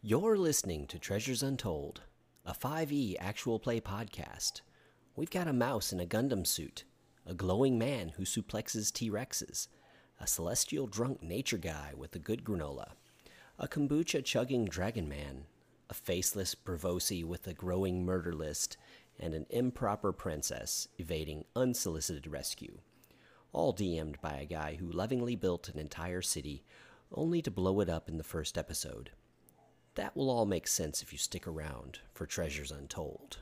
You're listening to Treasures Untold, a 5e actual play podcast. We've got a mouse in a Gundam suit, a glowing man who suplexes T Rexes, a celestial drunk nature guy with a good granola, a kombucha chugging dragon man, a faceless Braavosi with a growing murder list, and an improper princess evading unsolicited rescue. All DM'd by a guy who lovingly built an entire city only to blow it up in the first episode. That will all make sense if you stick around for Treasures Untold.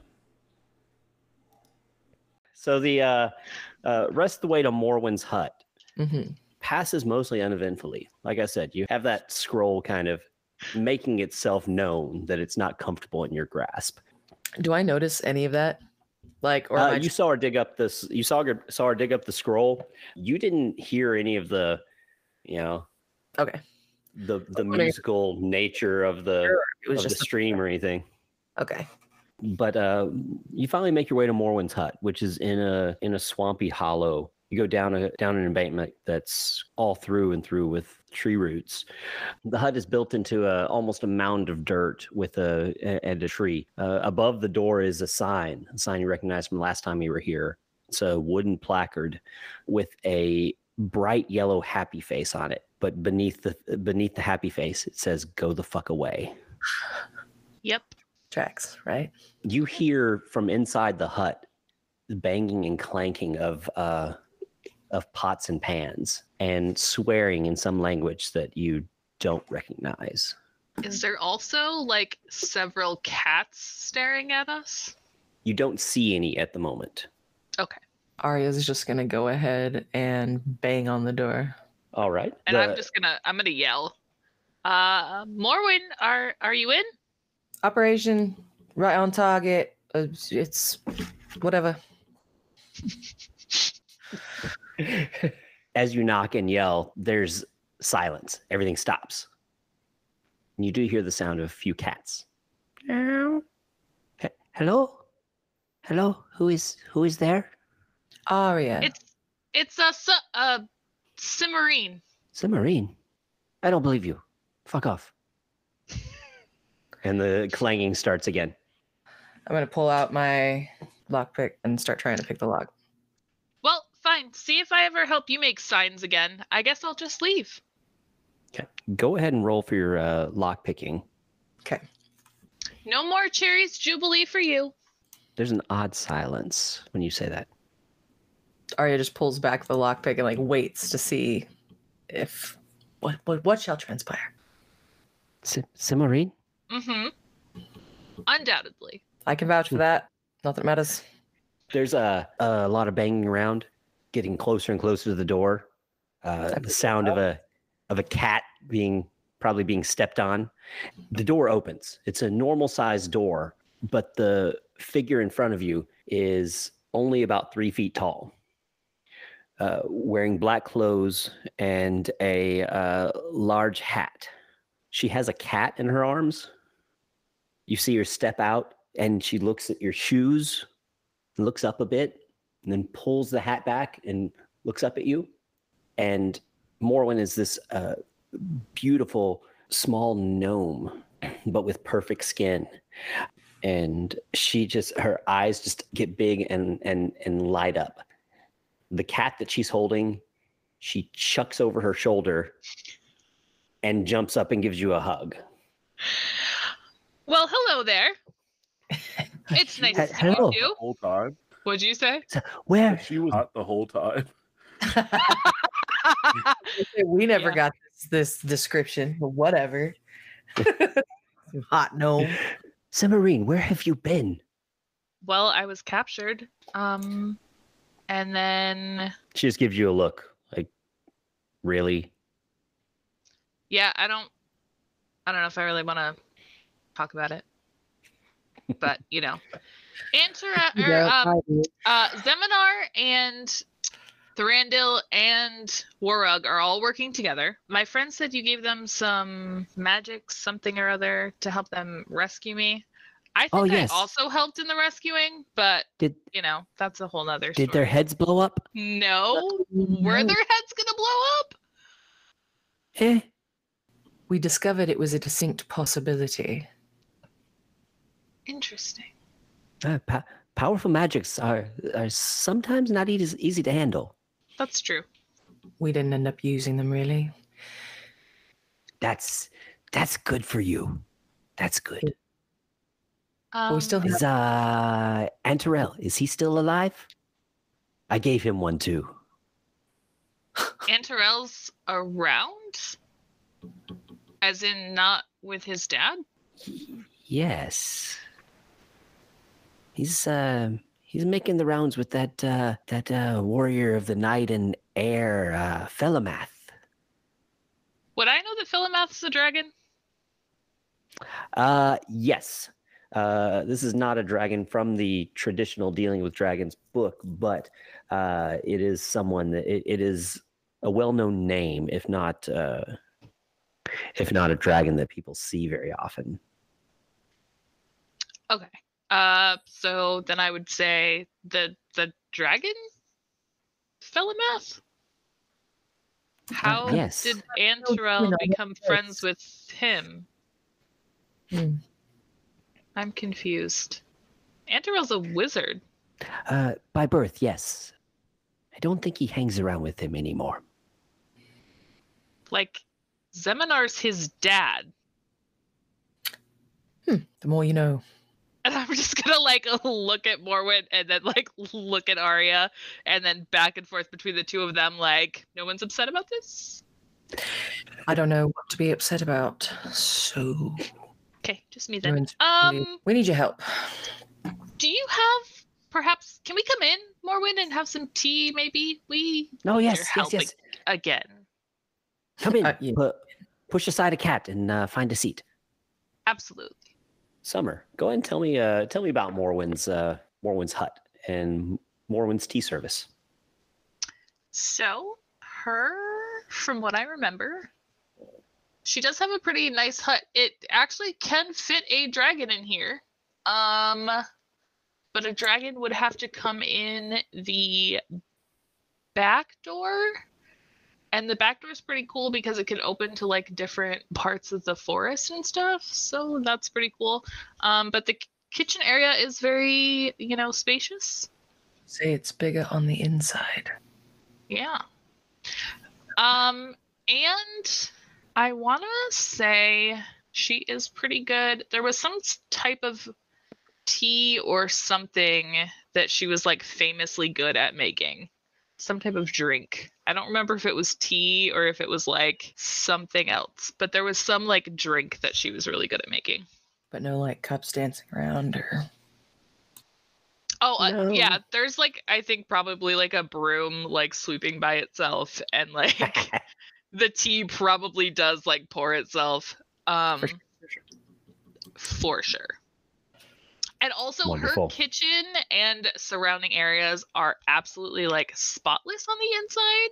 So the uh, uh, rest of the way to Morwen's hut Mm-hmm. passes mostly uneventfully. Like I said, you have that scroll kind of making itself known that it's not comfortable in your grasp. Do I notice any of that? Like, or Uh, you just- saw her dig up this. You saw her saw her dig up the scroll. You didn't hear any of the, you know, okay? The the musical nature of the It was of the just stream or anything. okay. but uh, you finally make your way to Morwen's hut, which is in a in a swampy hollow. You go down a down an embankment that's all through and through with tree roots. The hut is built into a almost a mound of dirt with a a- and a tree. Uh, above the door is a sign, a sign you recognize from last time you were here. It's a wooden placard with a bright yellow happy face on it. But beneath the beneath the happy face, it says "Go the fuck away." Yep. Tracks, right? you hear from inside the hut the banging and clanking of uh of pots and pans and swearing in some language that you don't recognize Is there also like several cats staring at us? you don't see any at the moment Okay. Arya's just gonna go ahead and bang on the door. all right And I'm just gonna I'm gonna yell. Uh Morwin, are are you in? Operation right on target. Uh, it's whatever. as you knock and yell there's silence everything stops and you do hear the sound of a few cats Meow. Hello hello who is who is there Arya. It's it's a su- uh Cimarine. Submarine? I don't believe you. Fuck off. and the clanging starts again. I'm gonna pull out my lockpick and start trying to pick the lock. Well, fine. See if I ever help you make signs again. I guess I'll just leave. Okay. Go ahead and roll for your uh, lock picking. Okay. No more cherries jubilee for you. There's an odd silence when you say that. Arya just pulls back the lockpick and like waits to see if what what what shall transpire. S- Submarine? Mm-hmm. Undoubtedly. I can vouch for that. Nothing matters. There's a, a lot of banging around, getting closer and closer to the door. Uh, the sound of a of a cat being probably being stepped on. The door opens. It's a normal sized door, but the figure in front of you is only about three feet tall, uh, wearing black clothes and a uh, large hat. She has a cat in her arms. You see her step out, and she looks at your shoes, looks up a bit, and then pulls the hat back and looks up at you. And Morwen is this uh, beautiful small gnome, but with perfect skin. And she just her eyes just get big and and and light up. The cat that she's holding, she chucks over her shoulder and jumps up and gives you a hug. Well, hello there. It's nice He- to hello. meet you. whole time. What'd you say? Where She was hot the whole time. we never Yeah. got this, this description, but whatever. Hot gnome. Submarine, where have you been? well, I was captured. Um, and then She just gives you a look, like, really? yeah, I don't, I don't know if I really want to talk about it, but you know, Antara or um, uh, Zeminar and Thorandil and Warug are all working together. My friend said you gave them some magic, something or other, to help them rescue me. I think Oh, yes. I also helped in the rescuing, but Did you know that's a whole nother. did their heads blow up? No, were their heads gonna blow up? Eh. We discovered it was a distinct possibility. Interesting. Uh, po- powerful magics are, are sometimes not easy, easy to handle. That's true. We didn't end up using them really. That's that's good for you. That's good. Um, we still Is uh Antarel, is he still alive? I gave him one too. Antarel's around? As in not with his dad? Yes. He's uh he's making the rounds with that uh that uh warrior of the night and air, uh Felamath. Would I know that Philomath's a dragon? Uh yes. Uh this is not a dragon from the traditional dealing with dragons book, but uh it is someone that it, it is a well-known name, if not uh if not a dragon that people see very often. Okay. Uh so then I would say the the dragon Philomath? How yes. did you Antarel become friends with him? Hmm. I'm confused. Antarel's a wizard. Uh, by birth, yes. I don't think he hangs around with him anymore. Like Zeminar's his dad. Hmm, the more you know. And I'm just gonna like look at Morwin and then like look at Arya and then back and forth between the two of them, like, no one's upset about this? I don't know what to be upset about. So Okay, just me then. Um, we need your help. do you have perhaps can we come in, Morwin, and have some tea maybe? We Oh, need yes, yes, help yes. again. Come in. Uh, yeah. pu- push aside a cat and uh, find a seat. Absolutely. Summer, go ahead and tell me. Uh, tell me about Morwin's uh, Morwin's hut and Morwin's tea service. So, her, from what I remember, she does have a pretty nice hut. It actually can fit a dragon in here. Um, but a dragon would have to come in the back door. And the back door is pretty cool because it can open to like different parts of the forest and stuff. So that's pretty cool. Um, but the kitchen area is very, you know, spacious. Say it's bigger on the inside. Yeah. Um, and I want to say she is pretty good. There was some type of tea or something that she was like famously good at making. Some type of drink. I don't remember if it was tea or if it was like something else, but there was some like drink that she was really good at making. But no like cups dancing around or Oh, uh, yeah. There's like I think probably like a broom like sweeping by itself, and like the tea probably does like pour itself. Um, For sure, for sure. for sure. And also, Wonderful. her kitchen and surrounding areas are absolutely like spotless on the inside.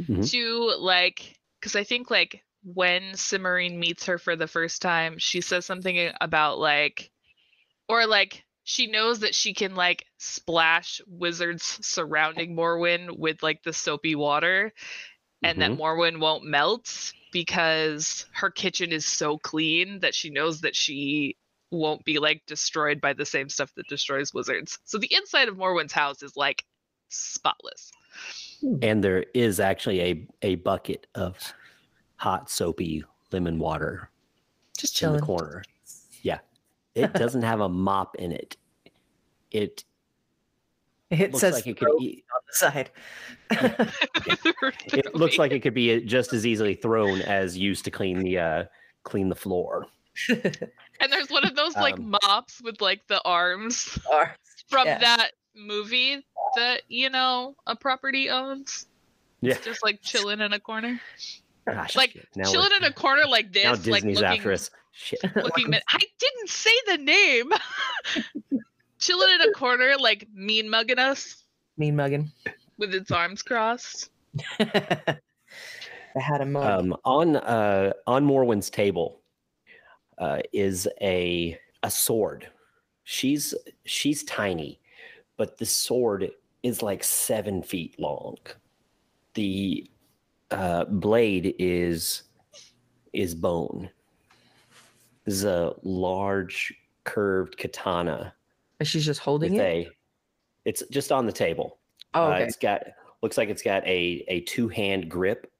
Mhm. To like, because I think like when Cimarine meets her for the first time, she says something about like, or like she knows that she can like splash wizards surrounding Morwyn with like the soapy water, and that Mhm. Morwyn won't melt because her kitchen is so clean that she knows that she won't be like destroyed by the same stuff that destroys wizards. So the inside of Morwyn's house is like spotless. and there is actually a a bucket of hot soapy lemon water Just chilling. in the corner. Yeah, it doesn't have a mop in it. It It looks says like it could. throw E- on the side. it looks like it could be just as easily thrown as used to clean the uh, clean the floor. And there's one of those like Um, mops with like the arms Or- from Yeah. that movie that you know a property owns. Yeah, Just like chilling in a corner, Gosh, like chilling in a corner like this, now like Disney's looking, after us. Shit. looking. I didn't say the name. chilling in a corner, like mean mugging us mean mugging. with its arms crossed. I had a mug. Um, on uh, on Morwin's table uh, is a a sword. She's she's tiny, but the sword is like seven feet long. The uh, blade is is bone. This is a large curved katana And she's just holding it. a. It's just on the table. oh, Uh, it's got looks like it's got a a two hand grip.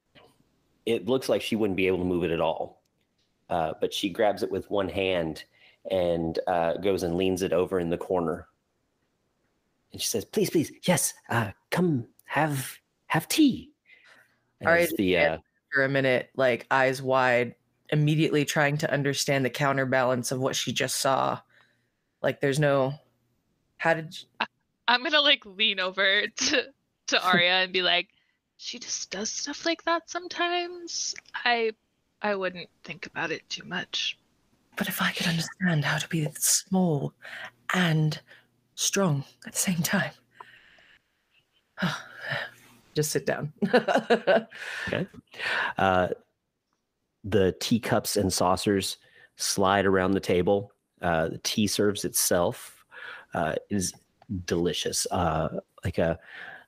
It looks like she wouldn't be able to move it at all, uh, but she grabs it with one hand and uh, goes and leans it over in the corner. And she says, "Please, please, yes, uh, come have have tea." All right, the uh, for a minute, like eyes wide, immediately trying to understand the counterbalance of what she just saw. Like, there's no. How did? You... I'm gonna like lean over to to Arya and be like, she just does stuff like that sometimes. I I wouldn't think about it too much. But if I could understand how to be small and strong at the same time, just sit down. uh, the teacups and saucers slide around the table. Uh, the tea serves itself uh, is delicious, uh, like a,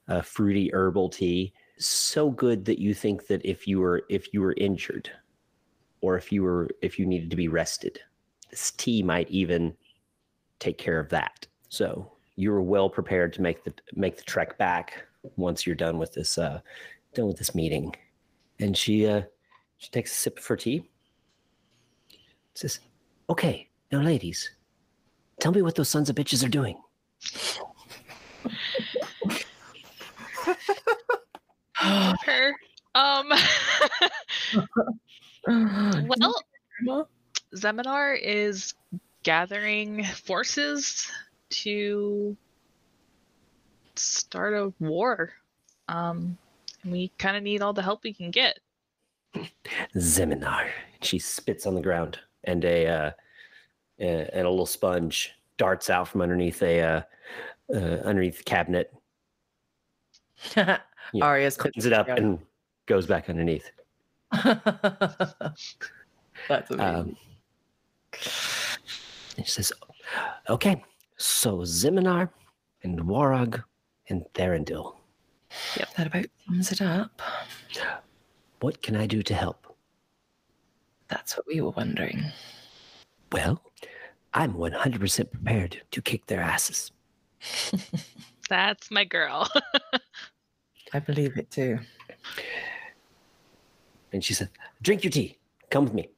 a fruity herbal tea. So good that you think that if you were if you were injured, or if you were if you needed to be rested, this tea might even take care of that. So you were well prepared to make the make the trek back once you're done with this uh, done with this meeting. And she uh, she takes a sip of her tea. Says, "Okay, now, ladies, tell me what those sons of bitches are doing." Her. Um. well, Zeminar is gathering forces to start a war. Um, and we kind of need all the help we can get. Zeminar. She spits on the ground, and a uh, and a little sponge darts out from underneath a uh, uh, underneath the cabinet, Yeah. Arya's cleans it up, and goes back underneath. That's amazing. Um, she says, "Okay, so Ziminar and Warog and Therendil, Yep, that about sums it up. what can I do to help?" That's what we were wondering. Well, I'm 100% prepared to kick their asses. That's my girl. I believe it too. And she said, Drink your tea. Come with me.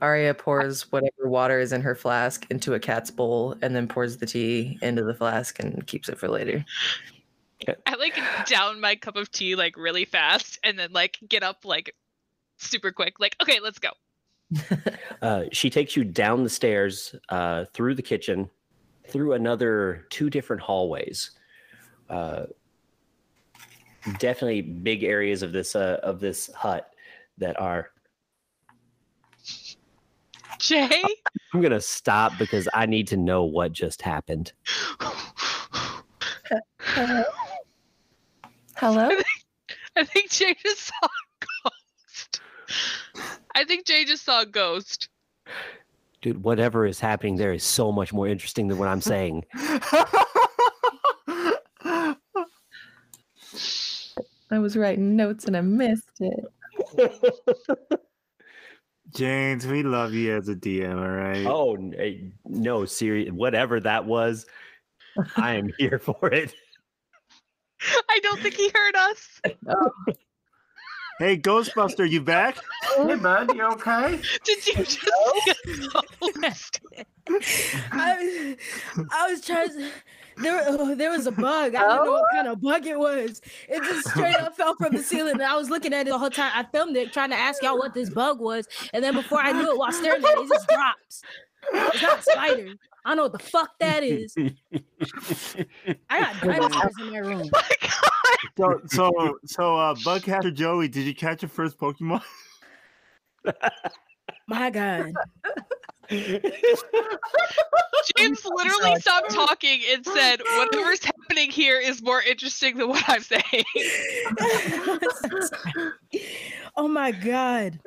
Arya pours whatever water is in her flask into a cat's bowl and then pours the tea into the flask and keeps it for later. I like down my cup of tea like really fast and then like get up like super quick. Like, okay, let's go. Uh, she takes you down the stairs, uh, through the kitchen, through another two different hallways. Uh, definitely big areas of this uh, of this hut that are. Jay? I'm gonna stop because I need to know what just happened. Hello? I think Jay just saw a ghost. I think Jay just saw a ghost. Dude, whatever is happening there is so much more interesting than what I'm saying. I was writing notes and I missed it. James, we love you as a DM, all right? Oh eh, no, serious. Whatever that was, I am here for it. I don't think he heard us. Hey, Ghostbuster, you back? Hey, bud, you okay? Did you just see a? I, I was trying to. There, oh, there was a bug. I don't know what kind of bug it was. It just straight up fell from the ceiling, and I was looking at it the whole time. I filmed it, trying to ask y'all what this bug was, and then before I knew it, while staring at it, it just drops. It's not a spider. I don't know what the fuck that is. I got dinosaurs in my room. Oh my god. So, so, so, uh, Bugcatcher Joey, did you catch your first Pokemon? My God. James literally stopped talking and said, Whatever's happening here is more interesting than what I'm saying. oh my God.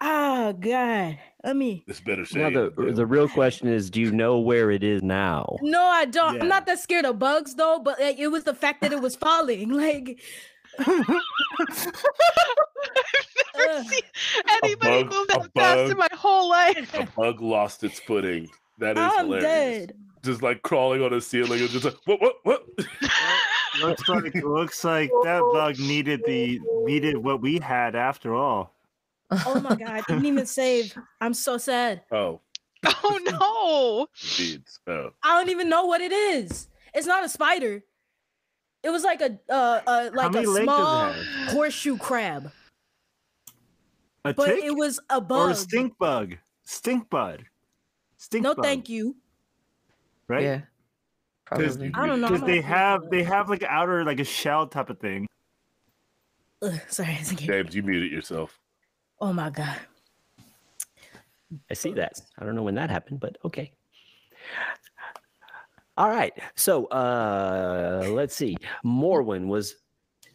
Oh God. Let me. This better say. Now the the real question is, do you know where it is now? No, I don't. Yeah. I'm not that scared of bugs though, but like, it was the fact that it was falling. Like, I've never Ugh. seen anybody bug- move a that fast in my whole life. A bug lost its footing. That is I'm hilarious. dead. Just like crawling on a ceiling and just like what what what? looks like looks like that bug needed the needed what we had after all. Oh my god, I didn't even save. I'm so sad. oh, Oh no! indeed. Oh. I don't even know what it is. It's not a spider. It was like a uh, uh like a legs does it small horseshoe crab, A but tick it was a or bug. a stink bug? Stink bug. Stink no, bug. thank you. Right? Yeah. Probably. I don't know. because they have they have like outer like a shell type of thing. Ugh, sorry, it's. James, you muted yourself. Oh my god. I see that. I don't know when that happened, but okay. All right. So uh let's see. Morwen was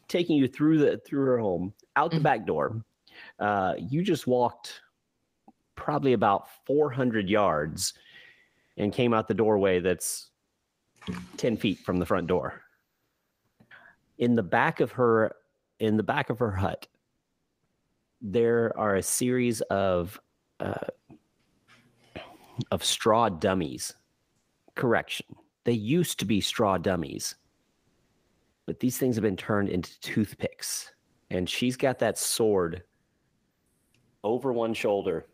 taking you through the through her home, out the Mhm. back door. Uh you just walked probably about 400 yards and came out the doorway that's 10 feet from the front door. In the back of her in the back of her hut there are a series of uh, of straw dummies. Correction. They used to be straw dummies, but these things have been turned into toothpicks. And she's got that sword over one shoulder.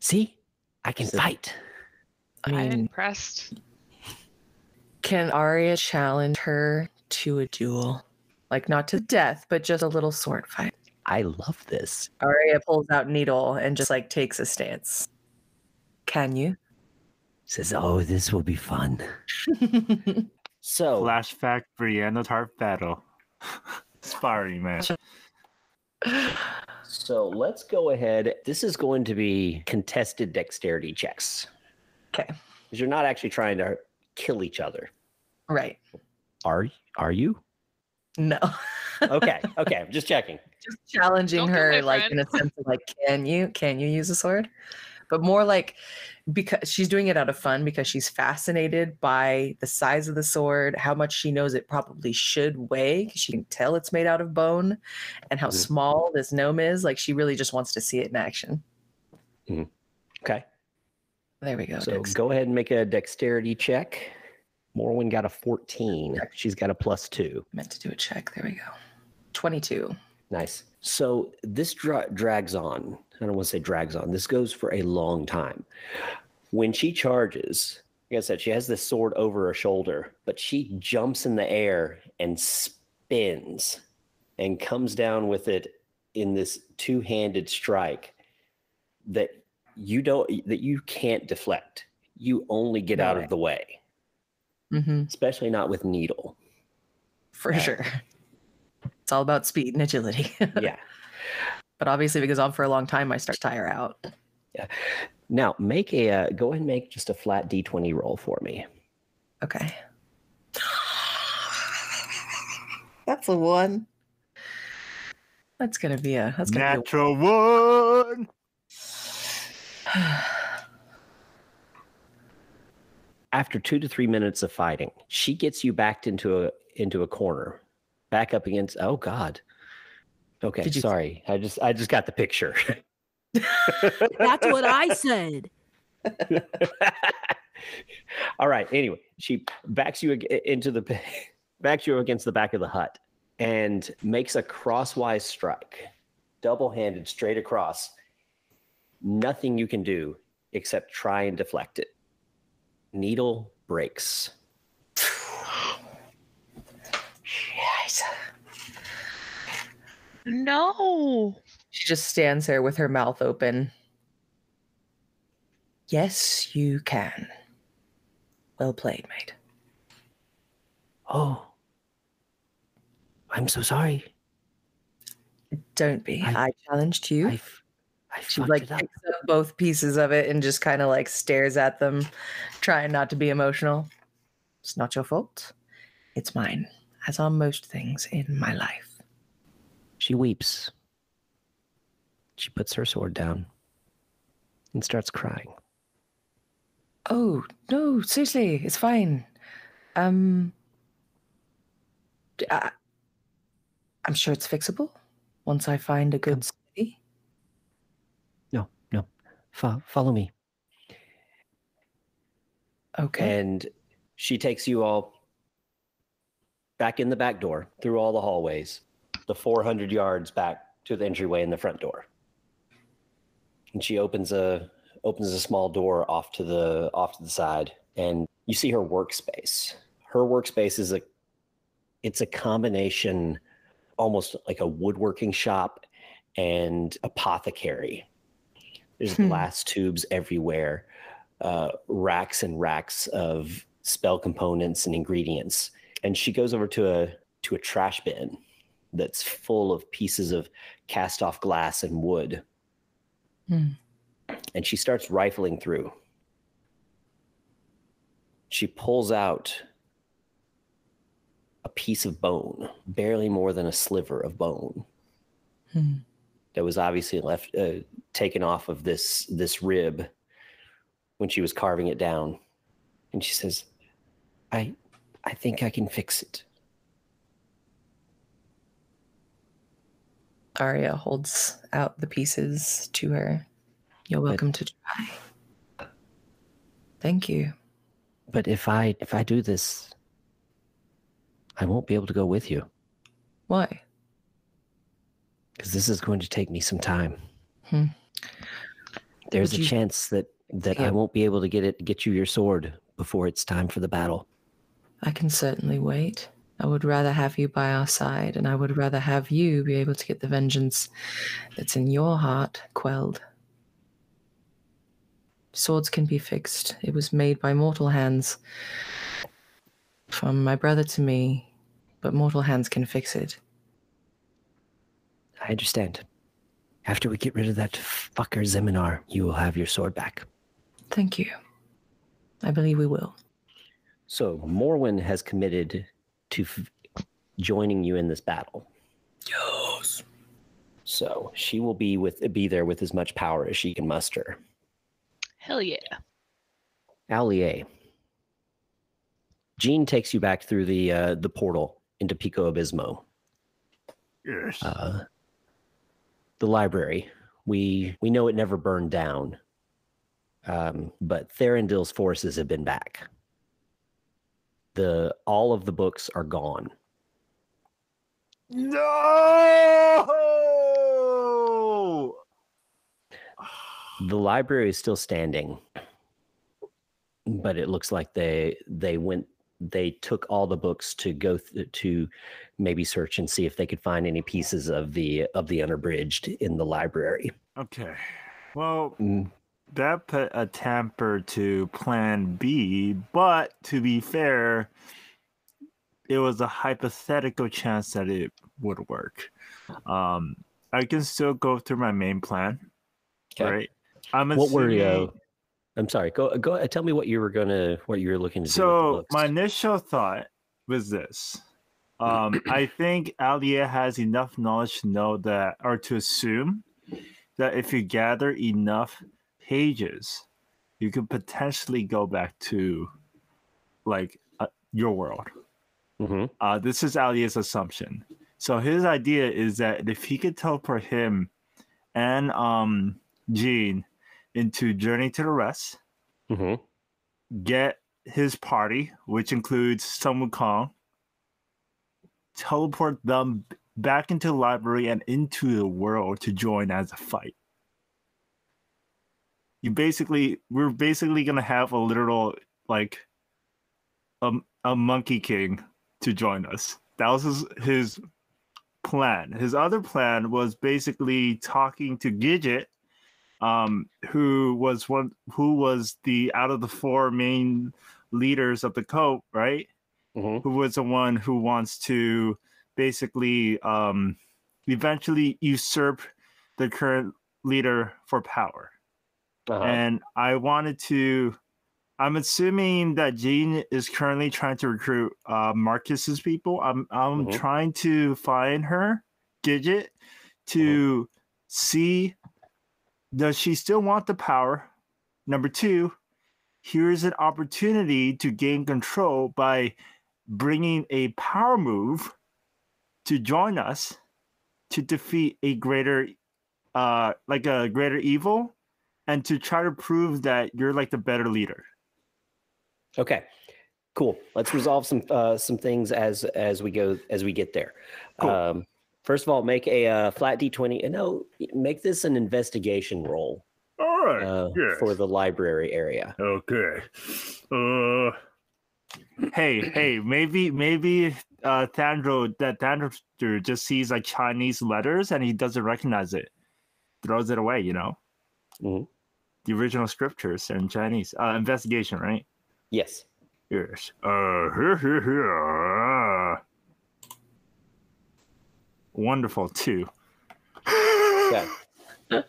See, I can So- fight. I I'm mean, impressed. can Arya challenge her to a duel? Like not to death, but just a little sword fight. I love this. Arya pulls out needle and just like takes a stance. Can you? Says, "Oh, this will be fun." So, Flashback Brianna's heart battle. Sparring match. so let's go ahead. This is going to be contested dexterity checks. Okay. because you're not actually trying to kill each other. Right. Are are you? No. Okay, okay, I'm just checking. Just challenging her like friend. in a sense of like can you can you use a sword but more like because she's doing it out of fun because she's fascinated by the size of the sword how much she knows it probably should weigh. she can tell it's made out of bone and how Mhm. small this gnome is like she really just wants to see it in action Okay, there we go so Dex. go ahead and make a dexterity check. Morwen got a 14. She's got a plus two. meant to do a check there we go 22 Nice. So this dra- drags on. I don't want to say drags on. This goes for a long time. When she charges, like I said, she has this sword over her shoulder, but she jumps in the air and spins and comes down with it in this two-handed strike that you don't that you can't deflect. You only get out of the way, hmm especially not with needle. for Yeah. sure it's all about speed and agility Yeah. but obviously because on for a long time i start to tire out Yeah. Now make a uh, go ahead and make just a flat d20 roll for me. Okay. That's a one. That's gonna be a that's gonna Natural one. be a After two to three minutes of fighting, she gets you backed into a into a corner, back up against. Oh God. Okay, you- sorry. I just I just got the picture. That's what I said. All right. Anyway, she backs you into the backs you against the back of the hut and makes a crosswise strike, double-handed straight across. Nothing you can do except try and deflect it. Needle breaks. Yes. No. She just stands there with her mouth open. Yes, you can. Well played, mate. Oh, I'm so sorry. Don't be. I- I, challenged you. I, f- I she like it up. picks up both pieces of it and just kind of like stares at them, trying not to be emotional. It's not your fault. It's mine, as are most things in my life. She weeps. She puts her sword down and starts crying. Oh no, seriously, it's fine. Um, I, am sure it's fixable once I find a good city. No, no. Fo- follow me. Okay. And she takes you all back in the back door, through all the hallways, the 400 yards back to the entryway and the front door. And she opens a opens a small door off to the off to the side, and you see her workspace. Her workspace is a it's a combination, almost like a woodworking shop and apothecary. There's Hmm. glass tubes everywhere, uh, racks and racks of spell components and ingredients. And she goes over to a to a trash bin that's full of pieces of cast off glass and wood. Hmm. And she starts rifling through. She pulls out a piece of bone, barely more than a sliver of bone Hmm. that was obviously left uh, taken off of this this rib when she was carving it down and she says i i think i can fix it Arya holds out the pieces to her. You're welcome to try. Thank you. but if i if i do this i won't be able to go with you Why? because this is going to take me some time Hmm. there's Would a you- chance that that i won't be able to get it get you your sword before it's time for the battle I can certainly wait. I would rather have you by our side, and I would rather have you be able to get the vengeance that's in your heart quelled. Swords can be fixed. It was made by mortal hands. From my brother to me, but mortal hands can fix it. i understand after we get rid of that fucker zeminar you will have your sword back Thank you. I believe we will. So Morwen has committed to f- joining you in this battle. Yes. So she will be with be there with as much power as she can muster. Hell yeah. Allier. Jean takes you back through the uh, the portal into Pico Abismo. Yes. Uh, the library. We we know it never burned down, um, but Therendil's forces have been back. The all of the books are gone. no. the library is still standing but it looks like they they went they took all the books to go th- to maybe search and see if they could find any pieces of the of the unabridged in the library Okay. Well, Mm, that put a tamper to plan B, but to be fair, it was a hypothetical chance that it would work. Um, I can still go through my main plan, okay. right? I'm what were you i'm sorry go go tell me what you were gonna what you were looking to do So the books. my initial thought was this. Um, I think Alia has enough knowledge to know that, or to assume that if you gather enough pages, you could potentially go back to, like, uh, your world. Mhm. Uh, this is Alia's assumption. So his idea is that if he could teleport him and um Jean into Journey to the West, Mhm. get his party, which includes Sun Wukong, teleport them back into the library and into the world to join as a fight. You basically, we're basically gonna have a literal like a, a monkey king to join us. That was his, his plan. His other plan was basically talking to Gidget um, who was one who was the out of the four main leaders of the coat, right? Mhm. Who was the one who wants to basically um, eventually usurp the current leader for power. Uh-huh. And I wanted to. I'm assuming that Jean is currently trying to recruit uh, Marcus's people. I'm I'm Mhm. trying to find her, Gidget, to see does she still want the power? Number two, here's an opportunity to gain control by bringing a power move to join us to defeat a greater, uh, like a greater evil and to try to prove that you're like the better leader. Okay, cool. Let's resolve some uh, some things as as we go as we get there. Cool. Um, first of all, make a uh, flat d twenty. and No, make this an investigation roll All right. uh, yes. for the library area. Okay. Uh. Hey, hey, maybe, maybe, uh, Thandro, that Thandro just sees like Chinese letters and he doesn't recognize it, throws it away. You know, Mhm. the original scriptures in Chinese. Uh, investigation, right? Yes. Yes. Uh, here, here, here. Wonderful too. Okay.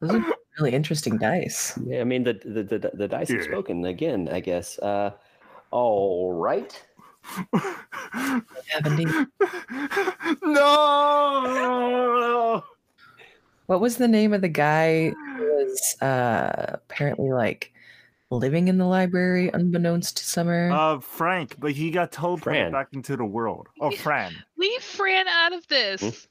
Those are really interesting dice. Yeah, I mean the the the, the dice have Yeah. spoken again. I guess. Uh, all right. Have indeed. no. What was the name of the guy who was uh, apparently like living in the library unbeknownst to Summer? Uh, Frank, but he got teleported Fran. back into the world. Oh, Fran. Leave Fran out of this.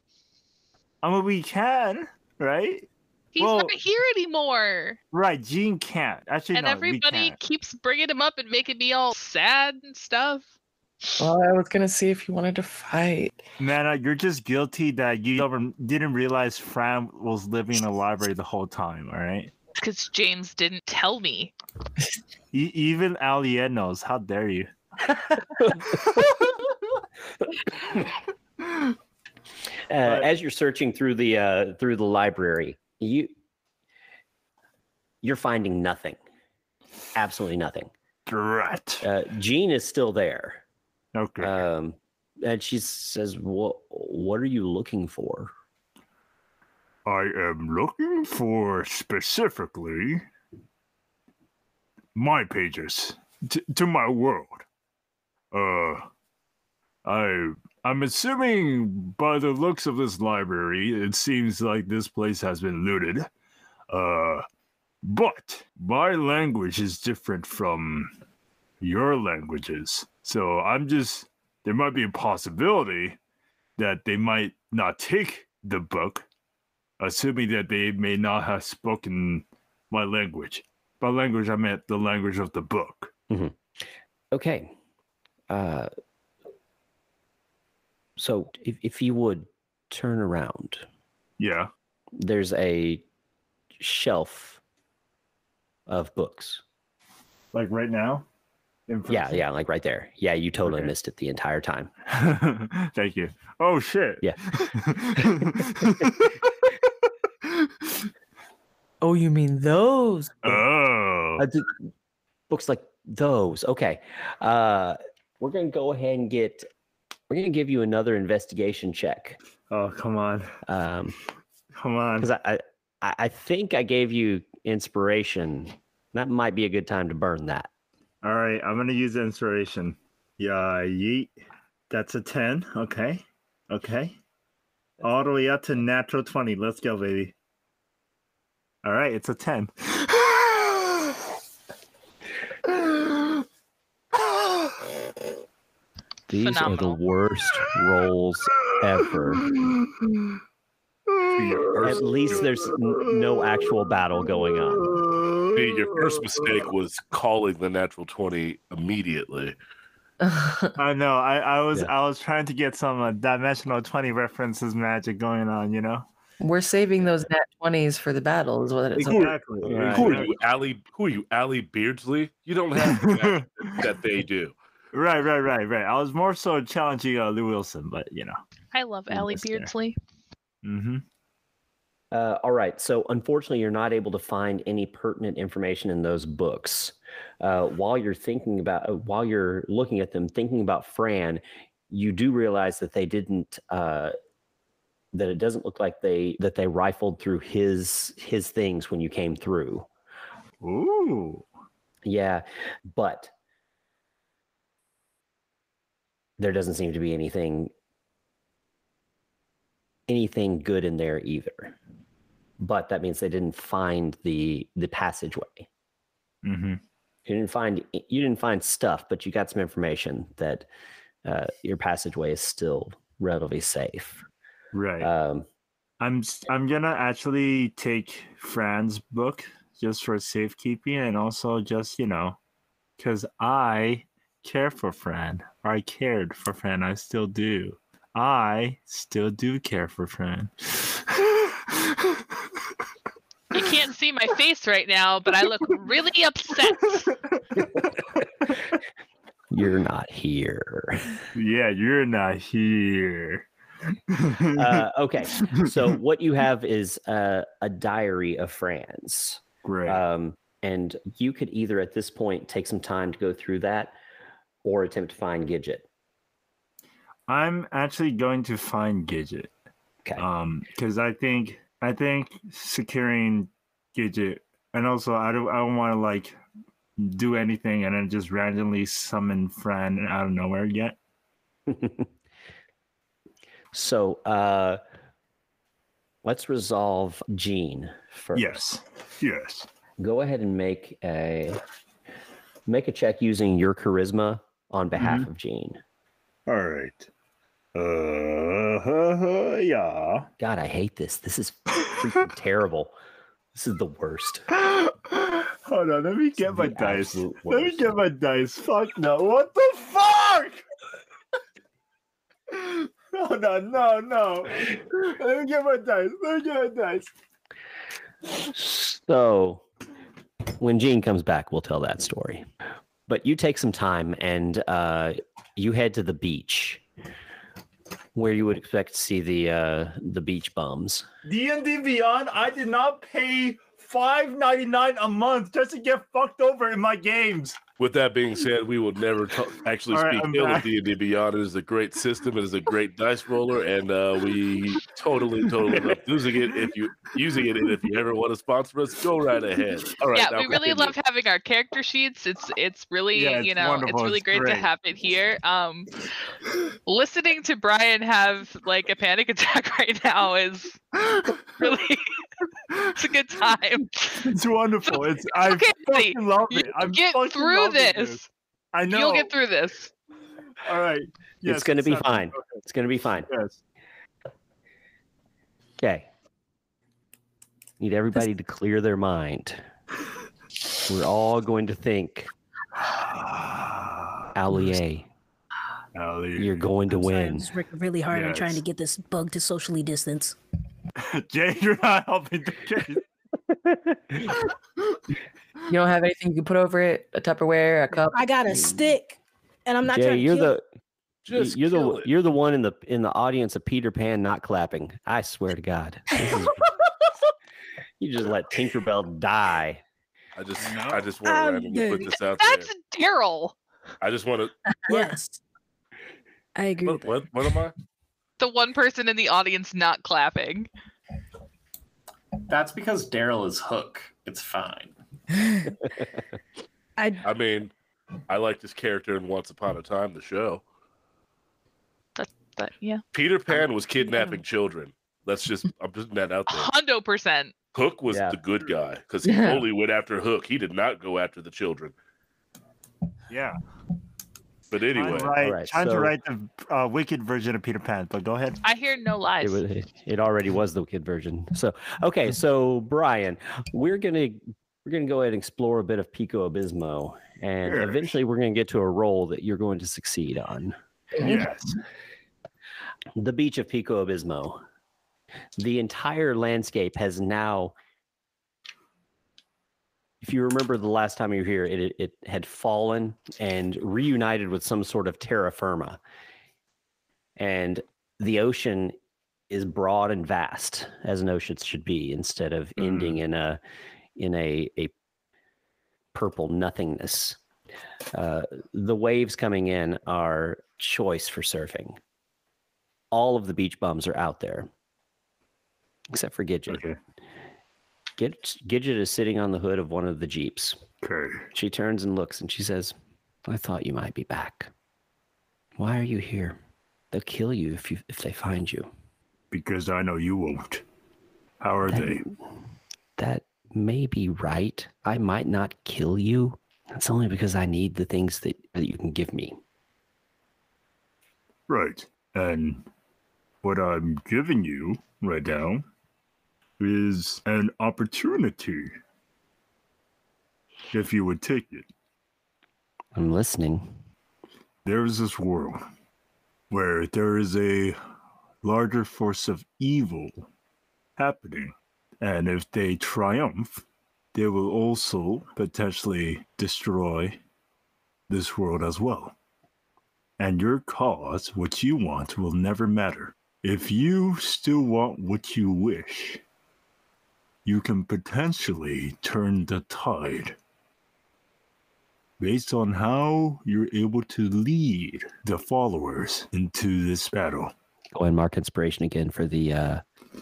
I mean, we can, right? He's Well- not here anymore. Right. Jean can't. Actually, and no, we everybody can't. keeps bringing him up and making me all sad and stuff. Well, I was gonna see if you wanted to fight. Man, uh, you're just guilty that you didn't realize Fran was living in the library the whole time. All right. Because James didn't tell me. E- even Alien knows. How dare you? Uh, as you're searching through the uh, through the library, you you're finding nothing. Absolutely nothing. Drat. Uh, Jean is still there, Okay. um, and she says, "What What are you looking for?" I am looking for specifically my pages to, to my world. Uh, I I'm assuming by the looks of this library, it seems like this place has been looted. Uh, but my language is different from your languages, so I'm just there might be a possibility that they might not take the book assuming that they may not have spoken my language. By language, I meant the language of the book. Okay. Uh, so if if you would turn around, Yeah. there's a shelf of books. Like right now? Yeah, yeah, like right there. Yeah, you totally Okay. missed it the entire time. Thank you. Oh, shit. Yeah. Oh, you mean those? oh. Uh, th- books like those. Okay. Uh, we're gonna go ahead and get. We're gonna give you another investigation check Oh, come on. Um, Come on. Because I I I think I gave you inspiration. That might be a good time to burn that. All right. I'm going to use inspiration. Yeah. Yeet. That's a 10. Okay. Okay. All the way up to natural 20. Let's go, baby. All right. It's a 10. These are the worst rolls ever. At least there's n- no actual battle going on. See, your first mistake was calling the natural 20 immediately. I know. I, I was Yeah. I was trying to get some uh, dimensional twenty references magic going on. You know. We're saving those nat twenties for the battle, is what it's. Exactly. Right. Who are you, Ally? Who are you, Ally Beardsley? You don't have that, that they do. Right, right, right, right. I was more so challenging uh, Lou Wilson, but you know. I love Ally. Beardsley. Mm-hmm. Uh, all right. So unfortunately, you're not able to find any pertinent information in those books. Uh, while you're thinking about, uh, while you're looking at them, thinking about Fran, you do realize that they didn't. Uh, that it doesn't look like they that they rifled through his his things when you came through. Ooh. Yeah, but there doesn't seem to be anything anything good in there either. But that means they didn't find the the passageway. Mm-hmm. You didn't find you didn't find stuff, but you got some information that uh, your passageway is still relatively safe. Right. Um, I'm I'm gonna actually take Fran's book just for safekeeping and also just you know, because I care for Fran. Or I cared for Fran. I still do. I still do care for Fran. You can't see my face right now, but I look really upset. you're not here. yeah, you're not here. Uh, okay, so what you have is uh, a diary of Franz. Great. Um, and you could either at this point take some time to go through that or attempt to find Gidget. I'm actually going to find Gidget. Okay. Um, because I think I think securing Gidget, and also I don't I don't want to like do anything and then just randomly summon Fran out of nowhere yet. so uh, let's resolve Gene first. Yes. Yes. Go ahead and make a make a check using your charisma on behalf of Gene. All right. Uh, yeah. God, I hate this. This is freaking terrible. This is the worst. Hold on, let me get my dice. absolute Let me get my dice. Fuck no. What the fuck? Hold on, no, no. Let me get my dice. Let me get my dice. So when Gene comes back, we'll tell that story. But you take some time and uh, you head to the beach, where you would expect to see the uh, the beach bums. D and D Beyond. I did not pay five ninety nine a month just to get fucked over in my games. With that being said, we will never t- actually All right, speak I'm ill of. D&D Beyond. It is a great system. It is a great dice roller, and uh, we totally, totally love using it. If you using it, and if you ever want to sponsor us, go right ahead. All right, yeah, we really continue. love having our character sheets. It's it's really Yeah, it's you know wonderful, it's really it's great, to have it here. Um, listening to Brian have like a panic attack right now is really it's a good time. It's wonderful. It's I okay, fucking love it. I'm get fucking through loving this. I know. You'll get through this. All right. Yes, it's going to be not- fine. It's going to be fine. Yes. Okay. Need everybody to clear their mind. We're all going to think, Allier, Ally. you're going to I'm sorry, I'm win. just working really hard on trying to get this bug to socially distance. Jay, you're not helping the case. You don't have anything you can put over it? A Tupperware, a cup? I got a mm. stick, and I'm not Jay, trying to you're kill the Just you're the it. you're the one in the in the audience of Peter Pan not clapping. I swear to God, is- you just let Tinkerbell die. I just, I. I just want to randomly put this out there. That's Daryl, I just want to. Yes, I agree. What, with what? What am I? The one person in the audience not clapping. That's because Daryl is Hook. It's fine. I I mean, I like this character in Once Upon a Time, the show. But yeah, Peter Pan was kidnapping children. Let's just, I'm putting that out there. hundo percent. Hook was Yeah. the good guy because he Yeah. only went after Hook. He did not go after the children. Yeah. But Trying anyway, to write, Alright, trying so- to write the uh, wicked version of Peter Pan, but go ahead. I hear no It, lies. was, it already was the wicked version. So okay, so Brian, we're gonna we're gonna go ahead and explore a bit of Pico Abismo, and Sure. eventually we're gonna get to a roll that you're going to succeed on. Yes. the beach of Pico Abismo. The entire landscape has now, if you remember the last time you were here, it, it had fallen and reunited with some sort of terra firma. And the ocean is broad and vast, as an ocean should be, instead of ending in a in a a purple nothingness. Uh, the waves coming in are choice for surfing all of the beach bums are out there, except for Gidget. Okay. Gid- Gidget is sitting on the hood of one of the jeeps. Okay. She turns and looks, and she says, "I thought you might be back. Why are you here? They'll kill you if you if they find you. Because I know you won't. How are That- they? That may be right. I might not kill you. It's only because I need the things that, that you can give me. Right. And What I'm giving you right now is an opportunity. If you would take it. I'm listening. There is this world where there is a larger force of evil happening. And if they triumph, they will also potentially destroy this world as well. And your cause, what you want, will never matter. If you still want what you wish, you can potentially turn the tide based on how you're able to lead the followers into this battle. Go and mark inspiration again for the uh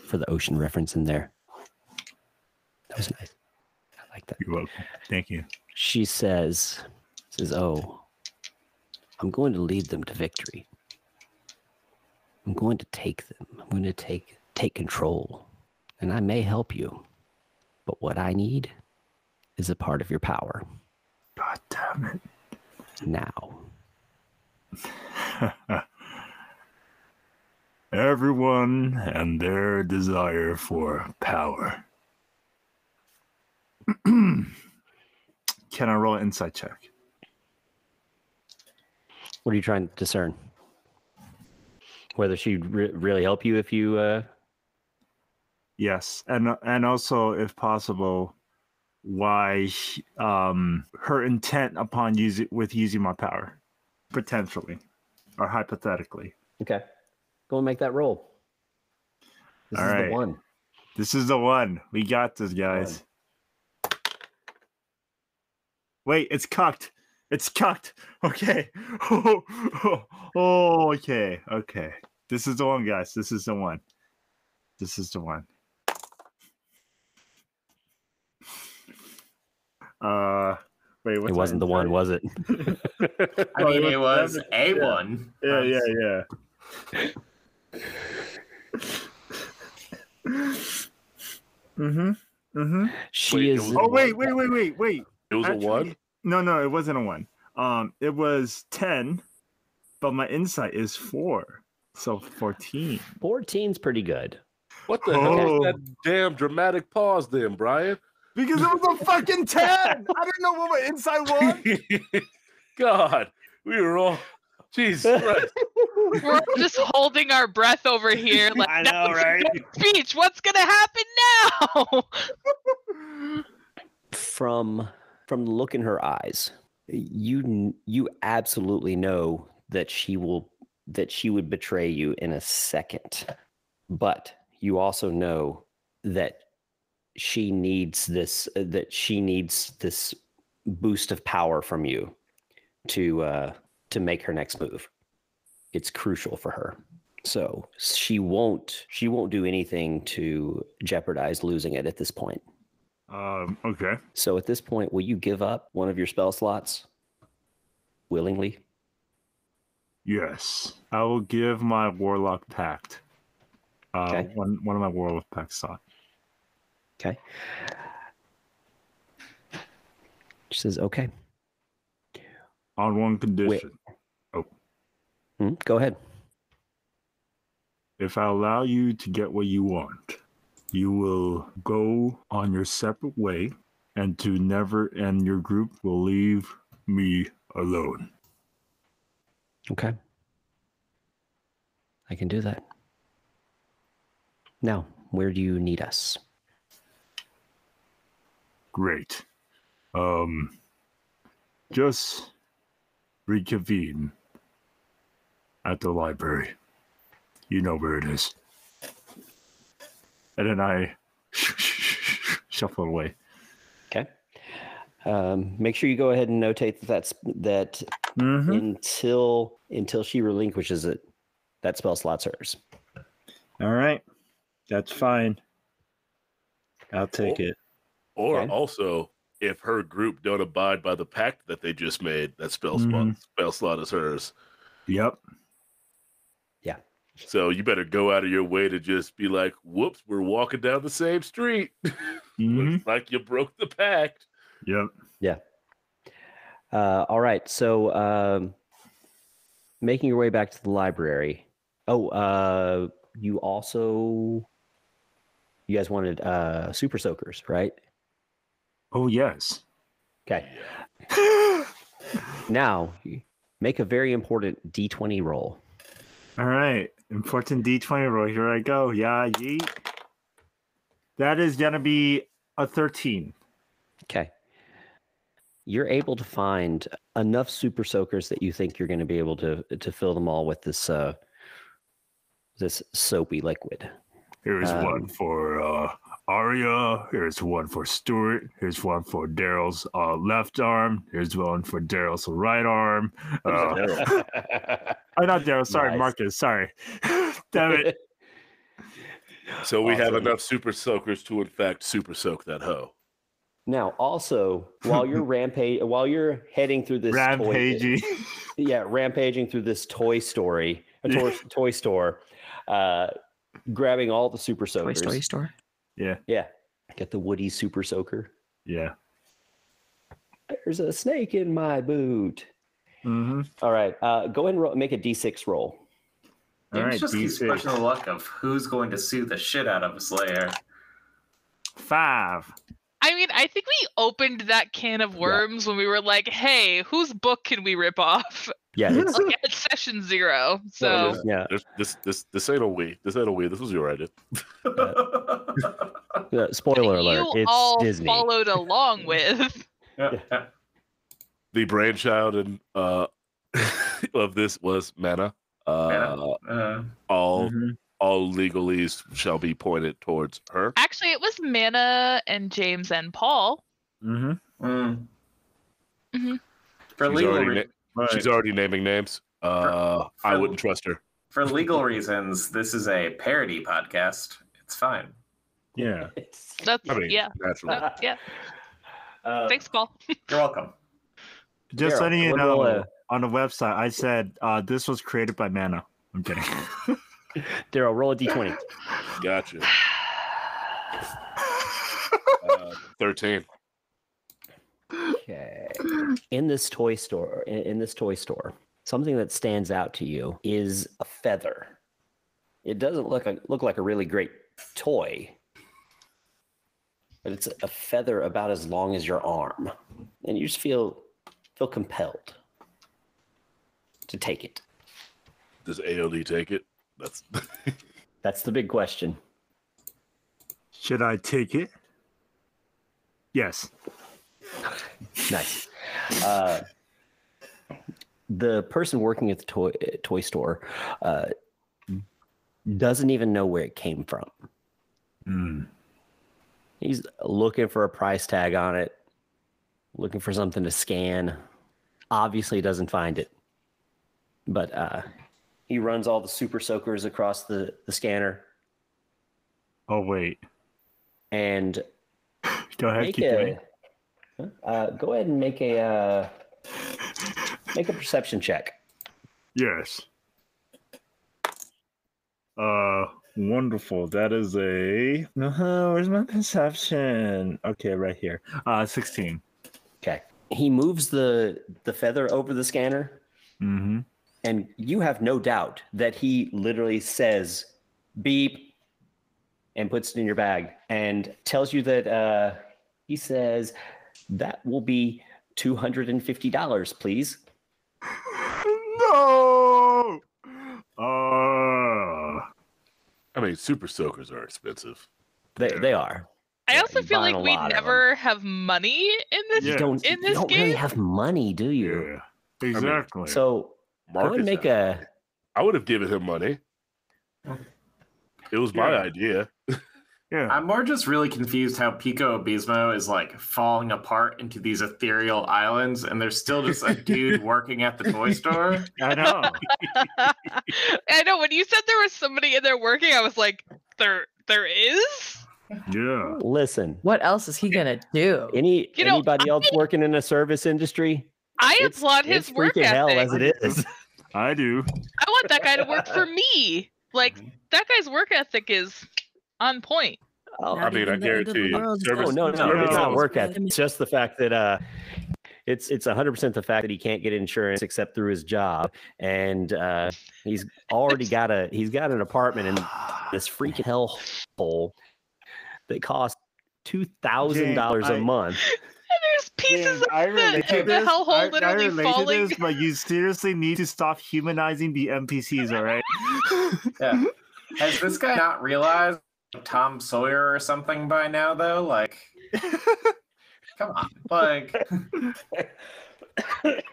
for the ocean reference in there. That was nice. I like that. You're welcome. Thank you. She says says, "Oh, I'm going to lead them to victory. I'm going to take them. I'm going to take take control. And I may help you. But what I need is a part of your power God damn it. now." Everyone and their desire for power. Can I roll an insight check? What are you trying to discern? Whether she'd re- really help you if you uh Yes, and and also, if possible, why um her intent upon using with using my power, potentially, or hypothetically. Okay. Go and make that roll. This All is right. the one. This is the one. We got this, guys. Wait, it's cocked. It's cocked. Okay. Oh, oh, oh, okay. Okay. This is the one, guys. This is the one. This is the one. Uh, wait. What's It wasn't the one, insight? was it? I Oh, mean, it it was was seven- a one. Yeah, yeah, yeah. mm-hmm. Mm-hmm. She Wait, it is was- Oh wait, wait, wait, wait, wait. It was Actually, a one. No, no, it wasn't a one. Um, it was ten, but my insight is four, so fourteen. 14's pretty good. What the hell Oh. was that damn dramatic pause then, Brian? Because it was a fucking ten. I didn't know what my inside was. God, we were all. jeez. We're just holding our breath over here. Like, I know, right? good Speech. What's gonna happen now? From from the look in her eyes, you you absolutely know that she will that she would betray you in a second. But you also know that she needs this uh, that she needs this boost of power from you to uh to make her next move. It's crucial for her. So she won't she won't do anything to jeopardize losing it at this point. Um. Okay. So at this point, will you give up one of your spell slots willingly? Yes, I will give my warlock pact. Uh, Okay. one one of my warlock pact slot. Okay. She says, okay. On one condition. Oh. Hmm. go ahead. If I allow you to get what you want, you will go on your separate way and to never and your group will leave me alone. Okay. I can do that. Now, where do you need us? Great. Um just reconvene at the library. You know where it is. And then I shuffle away. Okay. Um, make sure you go ahead and notate that that's that Mm-hmm. until until she relinquishes it, that spell slot's hers. All right. That's fine. I'll take it. Or Okay. also, if her group don't abide by the pact that they just made, that spell slot Mhm. spell slot is hers. Yep. Yeah. So you better go out of your way to just be like, "Whoops, we're walking down the same street." Mhm. Looks like you broke the pact. Yep. Yeah. Uh, all right. So, um, making your way back to the library. Oh, uh, you also you guys wanted uh super soakers, right? Oh yes. Okay. Now make a very important D20 roll. All right. Important D20 roll. Here I go. Yeah, yeet. That is gonna be a 13. Okay. You're able to find enough super soakers that you think you're going to be able to to fill them all with this uh this soapy liquid. Here's Um, one for uh Arya. Here's one for Stuart. Here's one for Daryl's uh, left arm. Here's one for Daryl's right arm. Uh, oh, not Daryl. Sorry, Nice. Marcus. Sorry. Damn it. So we have enough super soakers to, in fact, super soak that hoe. Now, also, while you're rampage, while you're heading through this toy- yeah, rampaging through this toy story, a toy, toy store, uh, grabbing all the super soakers. Toy soakers. Story store. Yeah. Yeah, get the Woody super soaker. Yeah. There's a snake in my boot. Mm-hmm. All right, uh, go ahead and ro- make a d6 roll. All James right. just keeps D6. pushing the luck of who's going to sue the shit out of Slayer. Five. I mean, I think we opened that can of worms when we were like, "Hey, whose book can we rip off?" Yeah, it's, Like at session zero. So Well, yeah. This, this, this, this ain't a we. This ain't a we. This was your idea. Uh, spoiler alert! It's all Disney. followed along with. Yeah, yeah. The brainchild and uh, of this was mana. Uh, Uh, all Mhm. all legalese shall be pointed towards her. Actually, it was Mana and James and Paul. Mm-hmm. mm. Mhm. For She's legal already, re- na- she's already naming names. Uh, I for- wouldn't trust her. for legal reasons, this is a parody podcast. It's fine. Yeah. That's I mean, yeah, naturally. no, yeah. uh, Thanks, Paul. You're welcome. Just Daryl, letting you what know, will, uh, on the website, I said uh, this was created by Mana. I'm kidding. Daryl, roll a d20. Gotcha. Uh, Thirteen. Okay. In this toy store, in, in this toy store, something that stands out to you is a feather. It doesn't look like look like a really great toy, but it's a feather about as long as your arm, and you just feel feel compelled to take it. Does AOD take it? That's That's the big question. Should I take it? Yes. Nice. Uh, the person working at the toy toy store uh, doesn't even know where it came from. Mm. He's looking for a price tag on it, looking for something to scan. Obviously, doesn't find it, but uh, he runs all the super soakers across the, the scanner Oh wait. and Go ahead. Keep going. A. Uh, go ahead and make a uh, make a perception check. Yes. Uh, wonderful. That is a. Uh, where's my perception? Okay, right here. Uh, sixteen. Okay. He moves the the feather over the scanner, Mm-hmm. and you have no doubt that he literally says beep and puts it in your bag and tells you that uh, he says that will be two hundred and fifty dollars, please. No. Uh, I mean, super soakers are expensive. They they are. I Yeah, also you feel like we lot of 'em. never have money in this. Yeah. You don't In you this don't really have money, do you? yeah. Exactly. So go Marcus, and make a I would have given him money. It was my idea. Yeah. I'm more just really confused how Pico Abismo is like falling apart into these ethereal islands, and there's still just a dude working at the toy store. I know. I know when you said there was somebody in there working, I was like, there, there is. Yeah. listen. What else is he gonna do? Any You know, anybody else working in a service industry? I It's- applaud his it's work freaking ethic. hell as it is. I do. I want that guy to work for me. Like mm-hmm. that guy's work ethic is on point. Oh, I mean, I guarantee you, service- Oh no, no, No. it's not work ethic. It's just the fact that uh, it's it's 100% the fact that he can't get insurance except through his job and uh, he's already got a he's got an apartment in this freaking hell hole that costs $2000 a I- month And There's pieces James, of I the, relate to the this. hellhole I, I literally relate to falling. this, but you seriously need to stop humanizing the NPCs. All right. Yeah. Has this guy not realized Tom Sawyer or something by now, though? Like, come on. Like,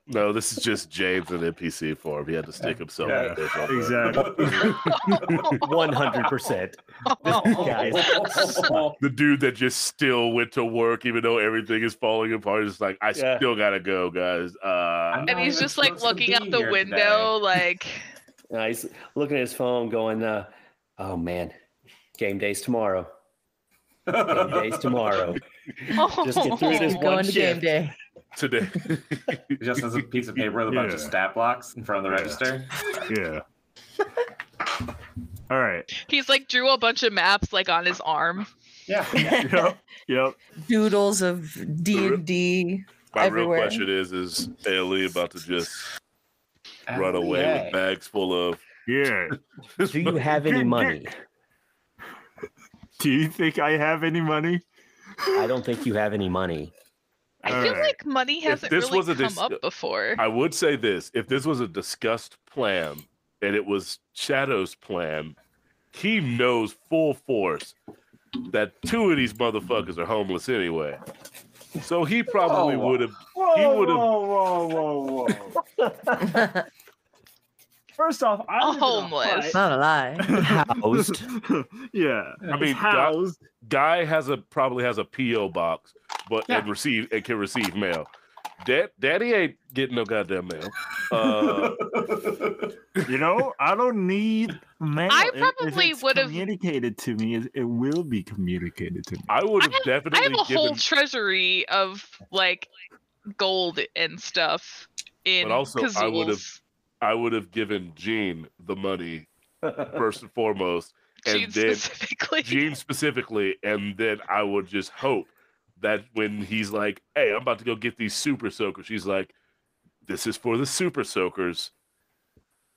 No, this is just James in NPC form. He had to stick himself Yeah, out there. exactly. 100% guy The dude that just still went to work, even though everything is falling apart, is like, I Yeah. still gotta go, guys. Uh, and he's just like looking be out the here window, like Uh, he's looking at his phone going uh, oh man game days tomorrow game days tomorrow oh, Just get through this Keep one going to game shift. day. today. Just has a piece of paper with a bunch of Yeah. stat blocks in front of the Yeah. register. Yeah. All right. he's like drew a bunch of maps like on his arm. Yeah. Yep. Yep. Doodles of D and D. My Everywhere. real question is: Is Ellie about to just run away with bags full of? Yeah. do you have any money Do you think I have any money? i don't think you have any money I All feel right. like money hasn't this really was a come dis- up before. I would say this: if this was a discussed plan and it was Shadow's plan, he knows full force that two of these motherfuckers are homeless anyway. So he probably would have. He would've- whoa, whoa, whoa, whoa. First off, I'm A homeless. Not a lie. housed yeah. I mean, God- housed. Guy has a probably has a PO box, but Yeah. and receive and can receive mail. Dad, Daddy ain't getting no goddamn mail. Uh, You know, I don't need mail. I If- if probably would've- communicated to me. It, it will be communicated to me. I would have definitely. I definitely have a whole treasury of like gold and stuff in but also, I would've- Kazools. I would have given Gene the money first and foremost, and Gene then specifically. Gene specifically, and then I would just hope that when he's like, "Hey, I'm about to go get these super soakers," she's like, "This is for the super soakers,"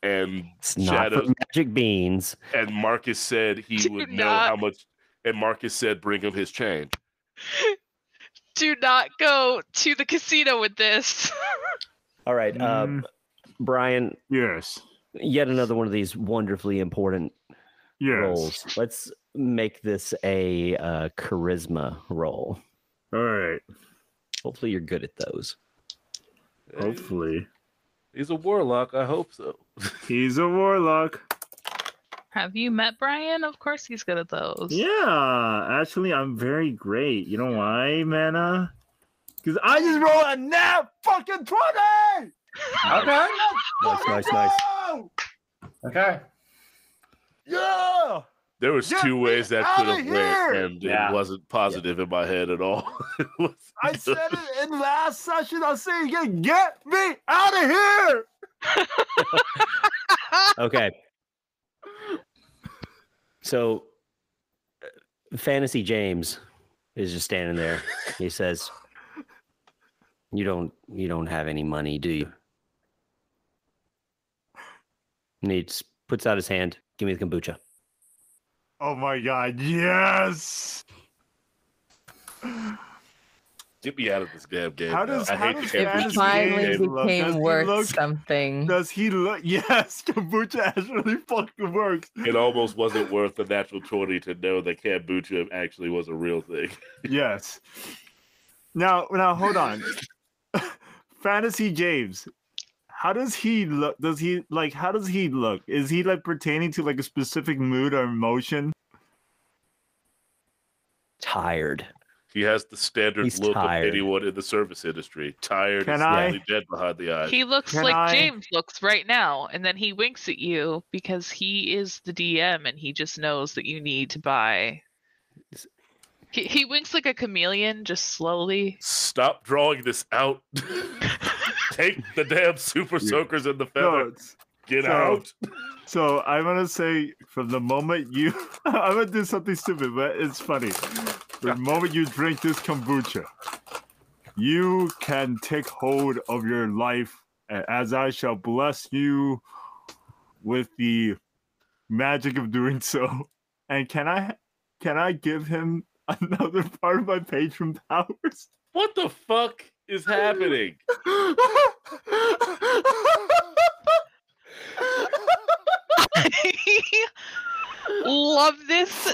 and it's not for magic beans and Marcus said he Do would know how much, and Marcus said, "Bring him his change." Do not go to the casino with this. all right um, Mm, brian yes. yet another one of these wonderfully important Yes. rolls let's make this a uh, charisma roll All right. hopefully you're good at those Hopefully. he's a warlock. I hope so. He's a warlock. Have you met Brian? Of course he's good at those. Yeah, actually, I'm very great. You know why, Mana? Because I just rolled a nat fucking 20! Okay. Nice, nice, nice. Okay. Yeah! There was Get two ways that could have went, and Yeah. it wasn't positive in my head at all. I said it in last session. I'll say it again. Get me out of here! okay so uh, fantasy james is just standing there he says you don't you don't have any money do you and he just puts out his hand give me the kombucha Oh my god, yes! Get me out of this damn game. How now. does- I how hate does the It Fantasy finally game became worth look- something. Does he look? Yes, kombucha actually fucking works. It almost wasn't worth the natural 20 to know that kombucha actually was a real thing. Yes. Now, now, hold on. Fantasy James, how does he look? Does he like? How does he look? Is he like pertaining to like a specific mood or emotion? tired He has the standard He's look tired. of anyone in the service industry. Tired Can and I- dead behind the eyes. He looks Can like I- James looks right now, and then he winks at you because he is the DM and he just knows that you need to buy. He, he winks like a chameleon, just slowly. Stop drawing this out. Take the damn super soakers and the feather. Get so- out. so I'm gonna say from the moment you, I'm gonna do something stupid, but it's funny. The moment you drink this kombucha, you can take hold of your life as I shall bless you with the magic of doing so. And can I can I give him another part of my patron powers? What the fuck is happening? Love this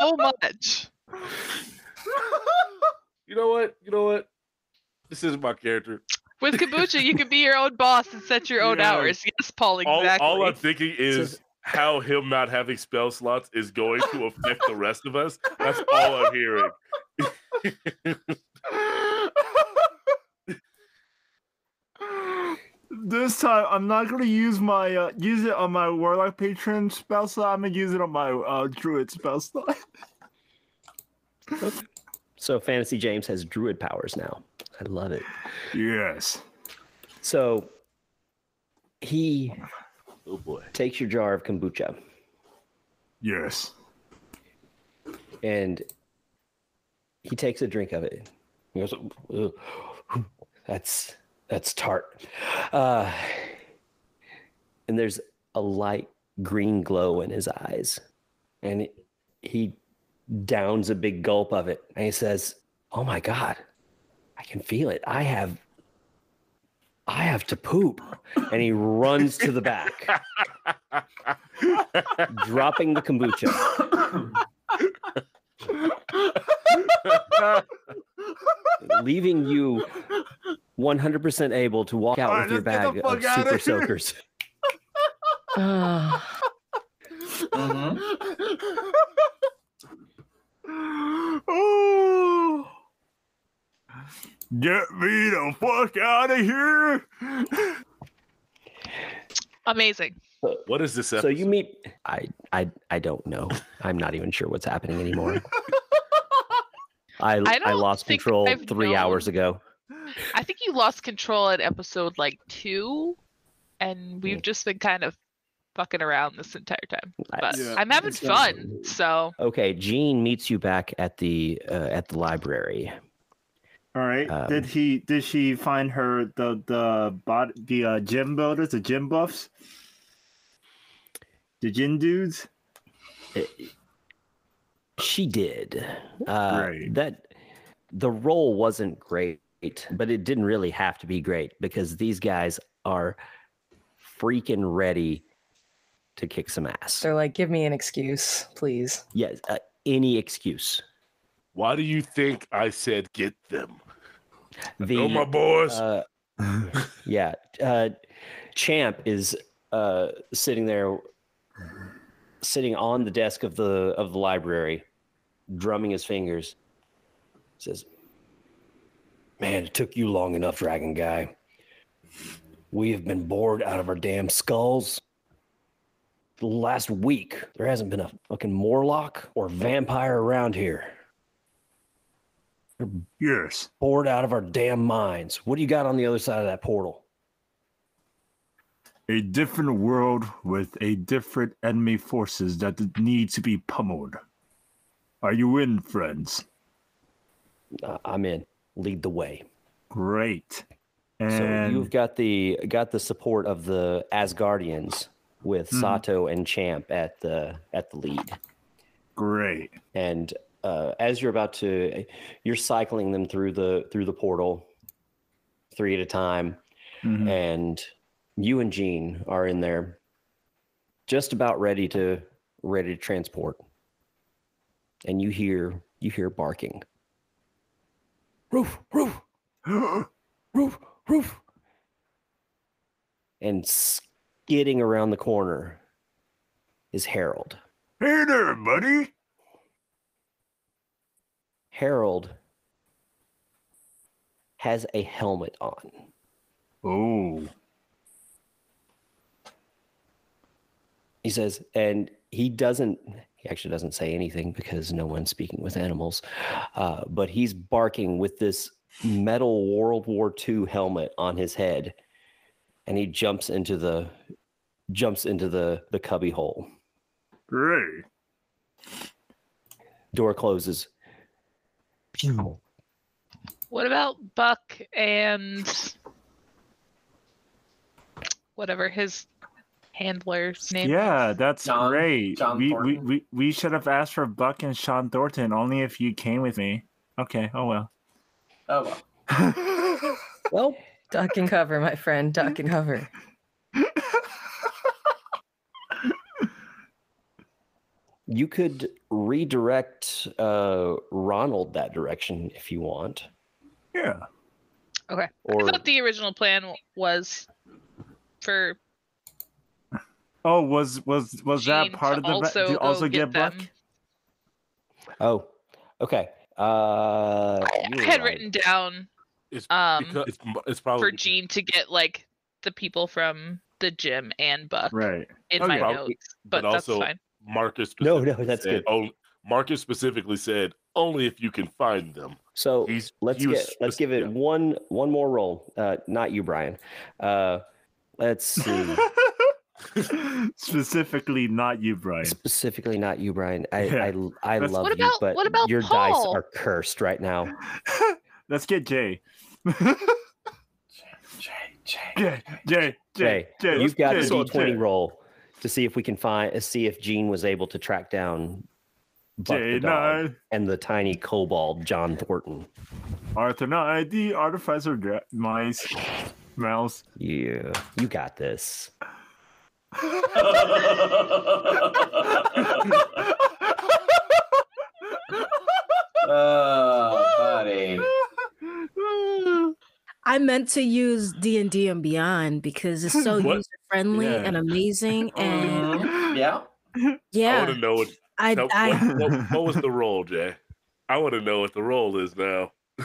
so much. You know what? You know what? This is my character. With kombucha, you can be your own boss and set your own Yeah. hours. Yes, Paul, All, exactly. all I'm thinking is how him not having spell slots is going to affect the rest of us. That's all I'm hearing. This time, I'm not gonna use my uh, use it on my warlock patron spell slot. I'm gonna use it on my uh, druid spell slot. So Fantasy James has druid powers now. I love it. yes. So he Oh boy. takes your jar of kombucha Yes. and he takes a drink of it. He goes, "Ugh, "That's that's tart," uh, and there's a light green glow in his eyes, and he downs a big gulp of it, and he says, "Oh my god, I can feel it. I have." I have to poop. And he runs to the back, dropping the kombucha. leaving you 100% able to walk out Alright, with your bag of super here. soakers. Oh. Get me the fuck out of here! Amazing. What is this episode? So you meet I I I don't know. I'm not even sure what's happening anymore. I I, don't lost control I've 3 hours ago. I think you lost control at episode like two, and we've just been kind of fucking around this entire time. I- But Yeah, I'm having fun, so Okay, Jean meets you back at the uh, at the library. All right. Um, did he? Did she find her the the bot the uh, gym builders, the gym buffs, the gym dudes? She did. Uh, Great. That the roll wasn't great, but it didn't really have to be great because these guys are freaking ready to kick some ass. they're like, give me an excuse, please. Yes, uh, any excuse. Why do you think I said get them? The oh my boys. uh, yeah, uh, Champ is uh, sitting there, sitting on the desk of the of the library, drumming his fingers. Says, "Man, it took you long enough, Dragon Guy. We have been bored out of our damn skulls. The last week, there hasn't been a fucking Morlock or vampire around here. yes. Bored out of our damn minds. What do you got on the other side of that portal?" A different world with a different enemy forces that need to be pummeled. Are you in, friends? Uh, I'm in. Lead the way. Great. So you've got the got the support of the Asgardians with Mhm. Sato and Champ at the at the lead. great. And uh, as you're about to, you're cycling them through the through the portal, three at a time, Mhm. and you and Jean are in there, just about ready to ready to transport. And you hear you hear barking. Roof, roof, roof, roof. And skidding around the corner is Harold. hey there, buddy. Harold has a helmet on. Oh. He says, and he doesn't, he actually doesn't say anything because no one's speaking with animals, uh, but he's barking with this metal World War II helmet on his head. And he jumps into the jumps into the the cubby hole. Great. Door closes. What about Buck and whatever his handler's name? Yeah, that's John- great. John we, we we we should have asked for Buck and Sean Thornton only if you came with me. Okay. Oh well. Oh well. Well, Duck and cover, my friend. Duck and cover. you could redirect uh, Ronald that direction if you want, yeah. Okay. I thought the original plan was for Oh, was was was that part of the also to go also get, Buck? them. oh, okay. Uh, you I had right. written down It's um because it's, it's probably for Gene to get like the people from the gym and Buck Right. in Okay. my Probably- notes, but but, that's also- fine. Marcus. No, no, that's said good. Only, Marcus specifically said only if you can find them. So He's let's he was get let's give it spec- one one more roll. Uh, not you, Brian. Uh, let's see. Specifically, not you, Brian. Specifically, not you, Brian. I Yeah. I, I Let's- love What you, but what about your dice are cursed right now. Let's get Jay. Jay, Jay, Jay, Jay, Jay, Jay, Jay. you've got Jay, the D twenty roll to see if we can find uh, see if Gene was able to track down Buck Jay the dog nine, and the tiny kobold John Thornton. Arthur nine, the artificer dra- mice, mouse. Yeah, you got this. Oh, buddy. I meant to use D and D and Beyond because it's so What? user friendly Yeah. and amazing, and Mhm. Yeah. I want to know what, I, tell- I, what, what, what was the roll, Jay. I want to know what the roll is now.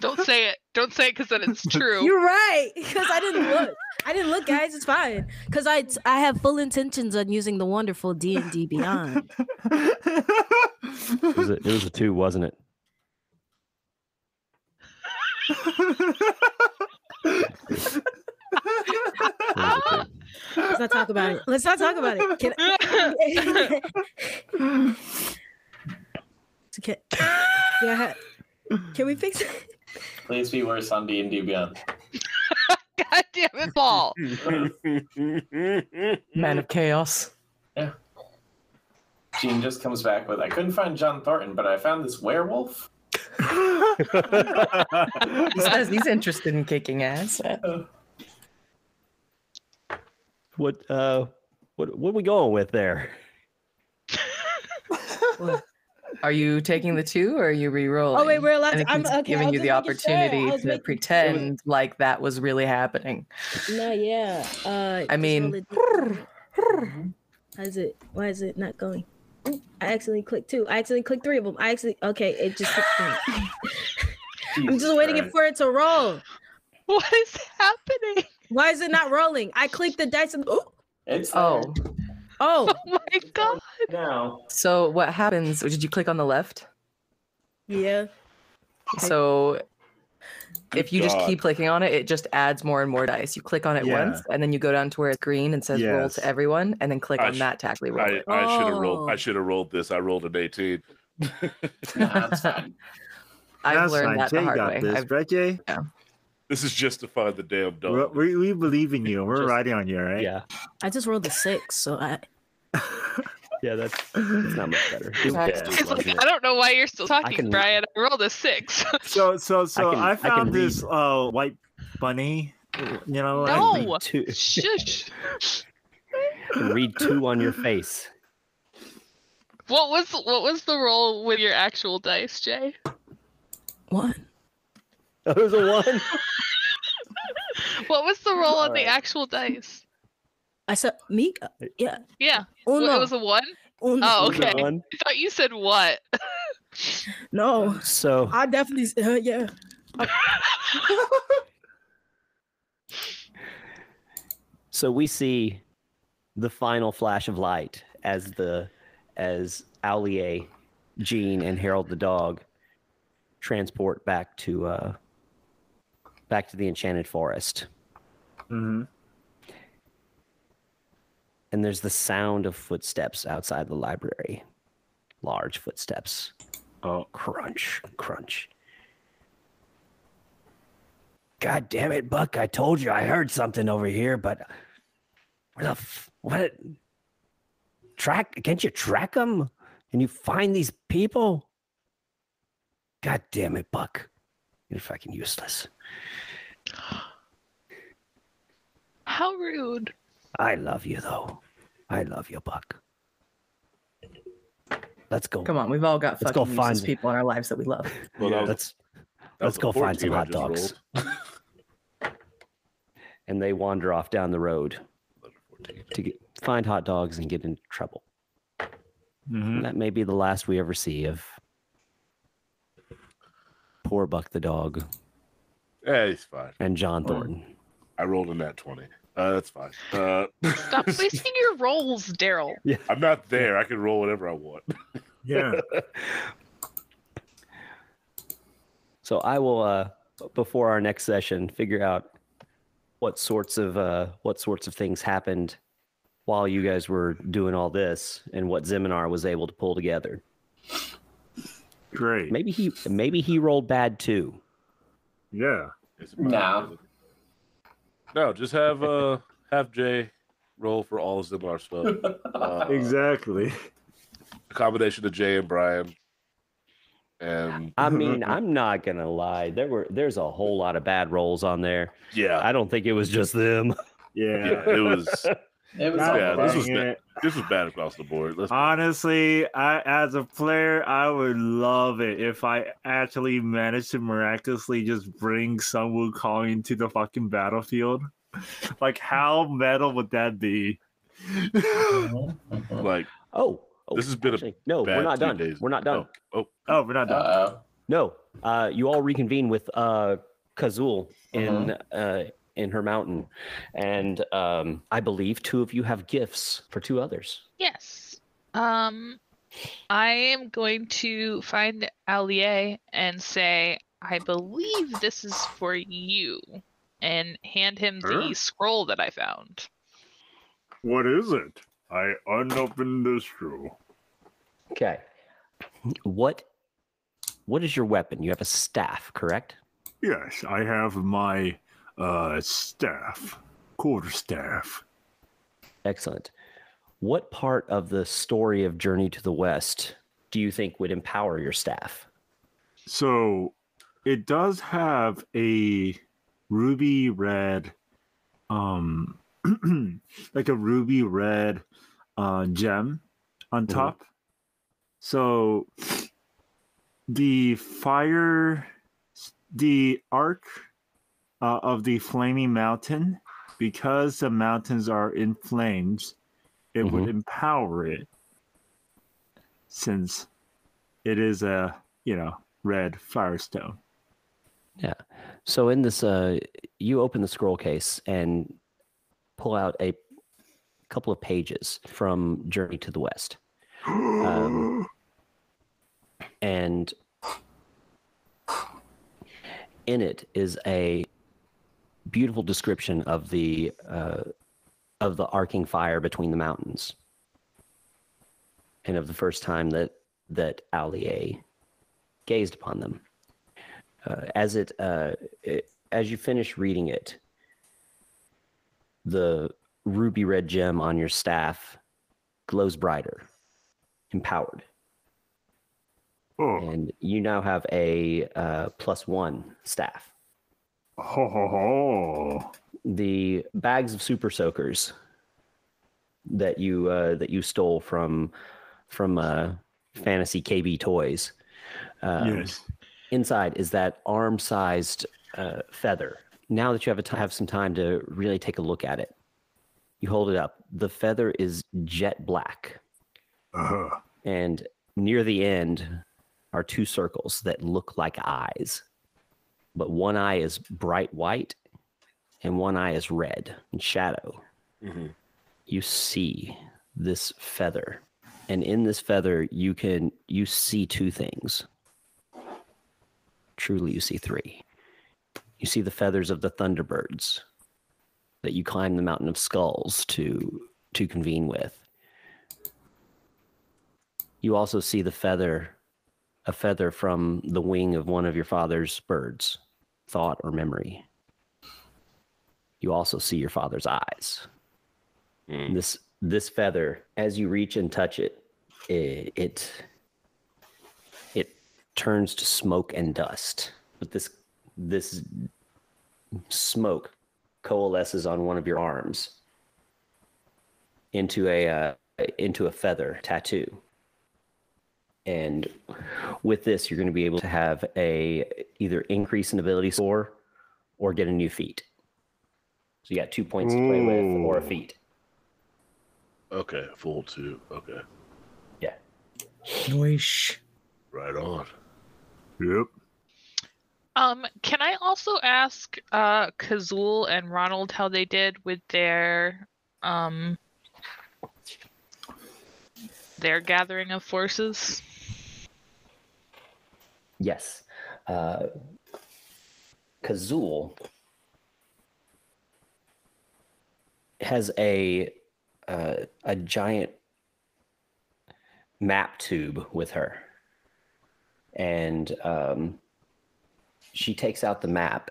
Don't say it. Don't say it because then it's true. You're right because I didn't look. I didn't look, guys. It's fine because I I have full intentions on using the wonderful D and D Beyond. It was a, it was a two, wasn't it? It was a two. Let's not talk about it. Let's not talk about it. Can I- can, yeah, can we fix it? Please be worse on D and D Beyond. God damn it, Paul. Man of chaos. Yeah. Gene just comes back with, "I couldn't find John Thornton, but I found this werewolf." He says he's interested in kicking ass. What uh, what what are we going with there? Are you taking the two or are you re-rolling? Oh wait, we're allowed. I To, think I'm he's okay. I giving you the just making sure. opportunity to making- pretend like that was really happening. No, yeah. Uh, I mean- roll it. Why is it? Why is it not going? I accidentally clicked two. I accidentally clicked three of them. I actually okay. It just. clicked three. I'm Jesus just waiting Christ. for it to roll. What is happening? Why is it not rolling? I clicked the dice and ooh, It's Oh, oh Oh my god. no. so what happens? Did you click on the left? yeah. So if you just God. keep clicking on it, it just adds more and more dice. You click on it Yeah. once, and then you go down to where it's green and says roll Yes. to everyone, and then click I on sh- that to actually roll I, it. I should have rolled. I Oh. should have rolled this. I rolled an eighteen. No, that's fine. I've That's learned fine. that Jay the hard got way. this, I've- right, Jay? This is just to find the damn We, dog. we, we believe in you. We're Just- riding on you, right? Yeah, I just rolled a six, so I. yeah, that's that's not much better. It was That's- bad, It's like, I don't know why you're still talking, can- Brian. I rolled a six. So so so can- I, I found read. this uh white bunny. You know, like- No. Read two, Shush. read two on your face. What was what was the roll with your actual dice, Jay? One. It was a one. What was the roll on the actual dice? I said me. Yeah. Yeah, well, Uno. it was a one. Uno. Oh, It was a okay. one. I thought you said what? No, So I definitely. s- Uh, yeah. so we see the final flash of light as the as Aulier, Jean, and Harold the dog transport back to uh back to the enchanted forest. Mhm. And there's the sound of footsteps outside the library. Large footsteps. Oh, Crunch, crunch. God damn it, Buck! I told you I heard something over here, but where the f- what? Track? Can't you track them? Can you find these people? God damn it, Buck! You're fucking useless. How rude. I love you though. I love you, Buck. Let's go. Come on, we've all got Let's go fucking useless find- people in our lives that we love. Well, that was- Let's let's go find some hot dogs. and they wander off down the road to get, find hot dogs and get into trouble. Mhm. That may be the last we ever see of poor Buck the dog Yeah, he's fine. and John Oh. Thornton. I rolled in that 20. Uh, that's fine. Uh, Stop wasting your rolls, Daryl. Yeah. I'm not there. I can roll whatever I want. Yeah. So I will, uh, before our next session, figure out what sorts of uh, what sorts of things happened while you guys were doing all this, and what Zemenar was able to pull together. Great. Maybe he maybe he rolled bad too. Yeah. No. No, just have uh have Jay roll for all of Zimlar stuff. Uh, Exactly. A combination of Jay and Brian. And I mean, I'm not gonna lie. There were there's a whole lot of bad rolls on there. yeah, I don't think it was just them. Yeah. yeah, it was It was God Yeah, this was dang bad. this was bad across the board. Let's Honestly, I as a player, I would love it if I actually managed to miraculously just bring Sun Wukong into the fucking battlefield. Like, how metal would that be? Mhm. like Oh, oh, This has been a actually, no. bad We're not done. days. We're not done. Oh, oh, Oh, we're not done. Uh-oh. No, uh, you all reconvene with uh, Kazul in uh, in her mountain, and um, I believe two of you have gifts for two others. Yes. Um, I am going to find Allier and say, I believe this is for you, and hand him the Huh? scroll that I found. What is it? I unopened this scroll. Okay. What what is your weapon? You have a staff, correct? Yes, I have my uh staff, quarter staff. Excellent. What part of the story of Journey to the West do you think would empower your staff? So it does have a ruby red, um, like a ruby red uh, gem on Mhm. top. So the fire, the arc uh, of the flaming mountain, because the mountains are in flames, it would empower it since it is a you know red firestone. Yeah. So in this, uh, you open the scroll case and pull out a couple of pages from Journey to the West, Um, and in it is a beautiful description of the uh, of the arcing fire between the mountains, and of the first time that that Allier gazed upon them. Uh, as it, uh, it as you finish reading it, the ruby red gem on your staff glows brighter, empowered, oh, and you now have a uh, plus one staff. Ho, ho, ho. The bags of super soakers that you uh, that you stole from from uh, Fantasy KB Toys. Um, yes. inside is that arm-sized uh, feather. Now that you have a t- have some time to really take a look at it, you hold it up. The feather is jet black, Uh-huh. and near the end are two circles that look like eyes, but one eye is bright white, and one eye is red and shadow. Mhm. You see this feather, and in this feather, you can you see two things truly you see three. You see the feathers of the thunderbirds that you climb the mountain of skulls to to convene with. You also see the feather, a feather from the wing of one of your father's birds, thought or memory. you also see your father's eyes. Mm. This this feather, as you reach and touch it, it it, it turns to smoke and dust. But this this smoke coalesces on one of your arms into a uh, into a feather tattoo. And with this, you're going to be able to have a either increase in ability score or get a new feat. So you got two points to play with or a feat. Okay, full two. Okay, Yeah. Noish. right on. Yep. Um, can I also ask uh Kazul and Ronald how they did with their um their gathering of forces? Yes. Uh, has a uh, a giant map tube with her, and um, she takes out the map,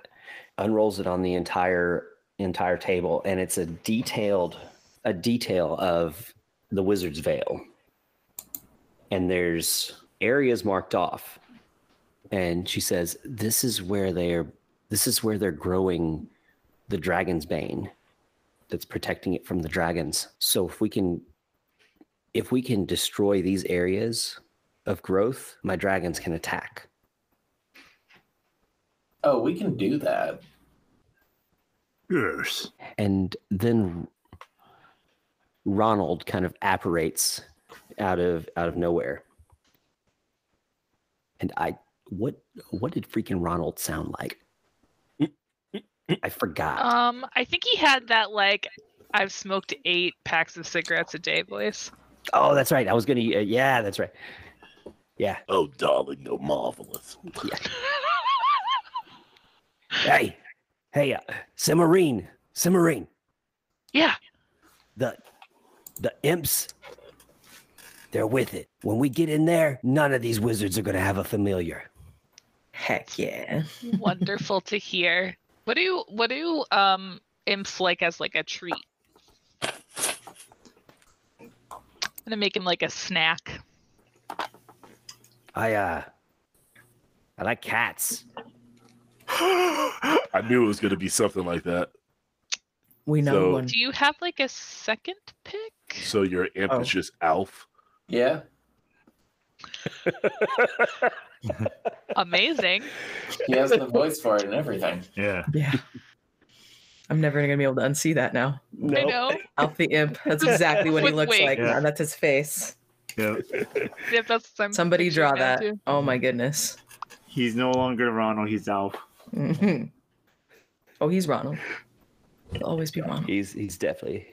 unrolls it on the entire entire table, and it's a detailed a detail of the wizard's veil. And there's areas marked off and she says this is where they're this is where they're growing the dragon's bane that's protecting it from the dragons so if we can if we can destroy these areas of growth my dragons can attack Oh, we can do that. Yes. and then ronald kind of apparates out of out of nowhere and i what what did freaking ronald sound like i forgot Um, I think he had that like I've smoked eight packs of cigarettes a day voice. Oh, that's right. I was gonna. Uh, yeah, that's right. Yeah. Oh, darling, no marvelous. Hey, hey, uh, Cimorene, Cimorene. Yeah. The the imps. They're with it. When we get in there, none of these wizards are gonna have a familiar. Heck yeah. Wonderful to hear. What do you what do you? um imps like as like a treat? I'm gonna make him like a snack. I uh, I like cats. I knew it was going to be something like that. We know So- one. Do you have like a second pick? So your imp Oh. is just Alf. Yeah. Amazing. He has the voice for it and everything. Yeah. Yeah. I'm never gonna be able to unsee that now. I know. Alf the imp. That's exactly what he With looks wings. like. Yeah. now. That's his face. Yep. Yep, that's what I'm Somebody picturing draw now, that. too. Oh my goodness. He's no longer Ronald. He's Alf. hmm Oh, he's Ronald. He'll always be Ronald. He's he's definitely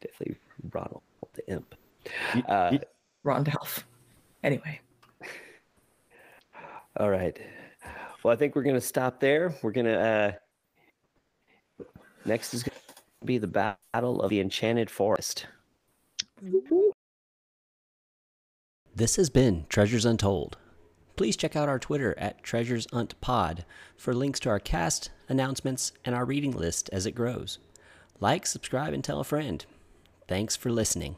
definitely Ronald the imp. Uh, Ron Alf. Anyway. All right. Well, I think we're gonna stop there. We're gonna uh, next is gonna be the battle of the enchanted forest. This has been Treasures Untold. Please check out our Twitter at Treasures Unt Pod for links to our cast, announcements, and our reading list as it grows. Like, subscribe, and tell a friend. Thanks for listening.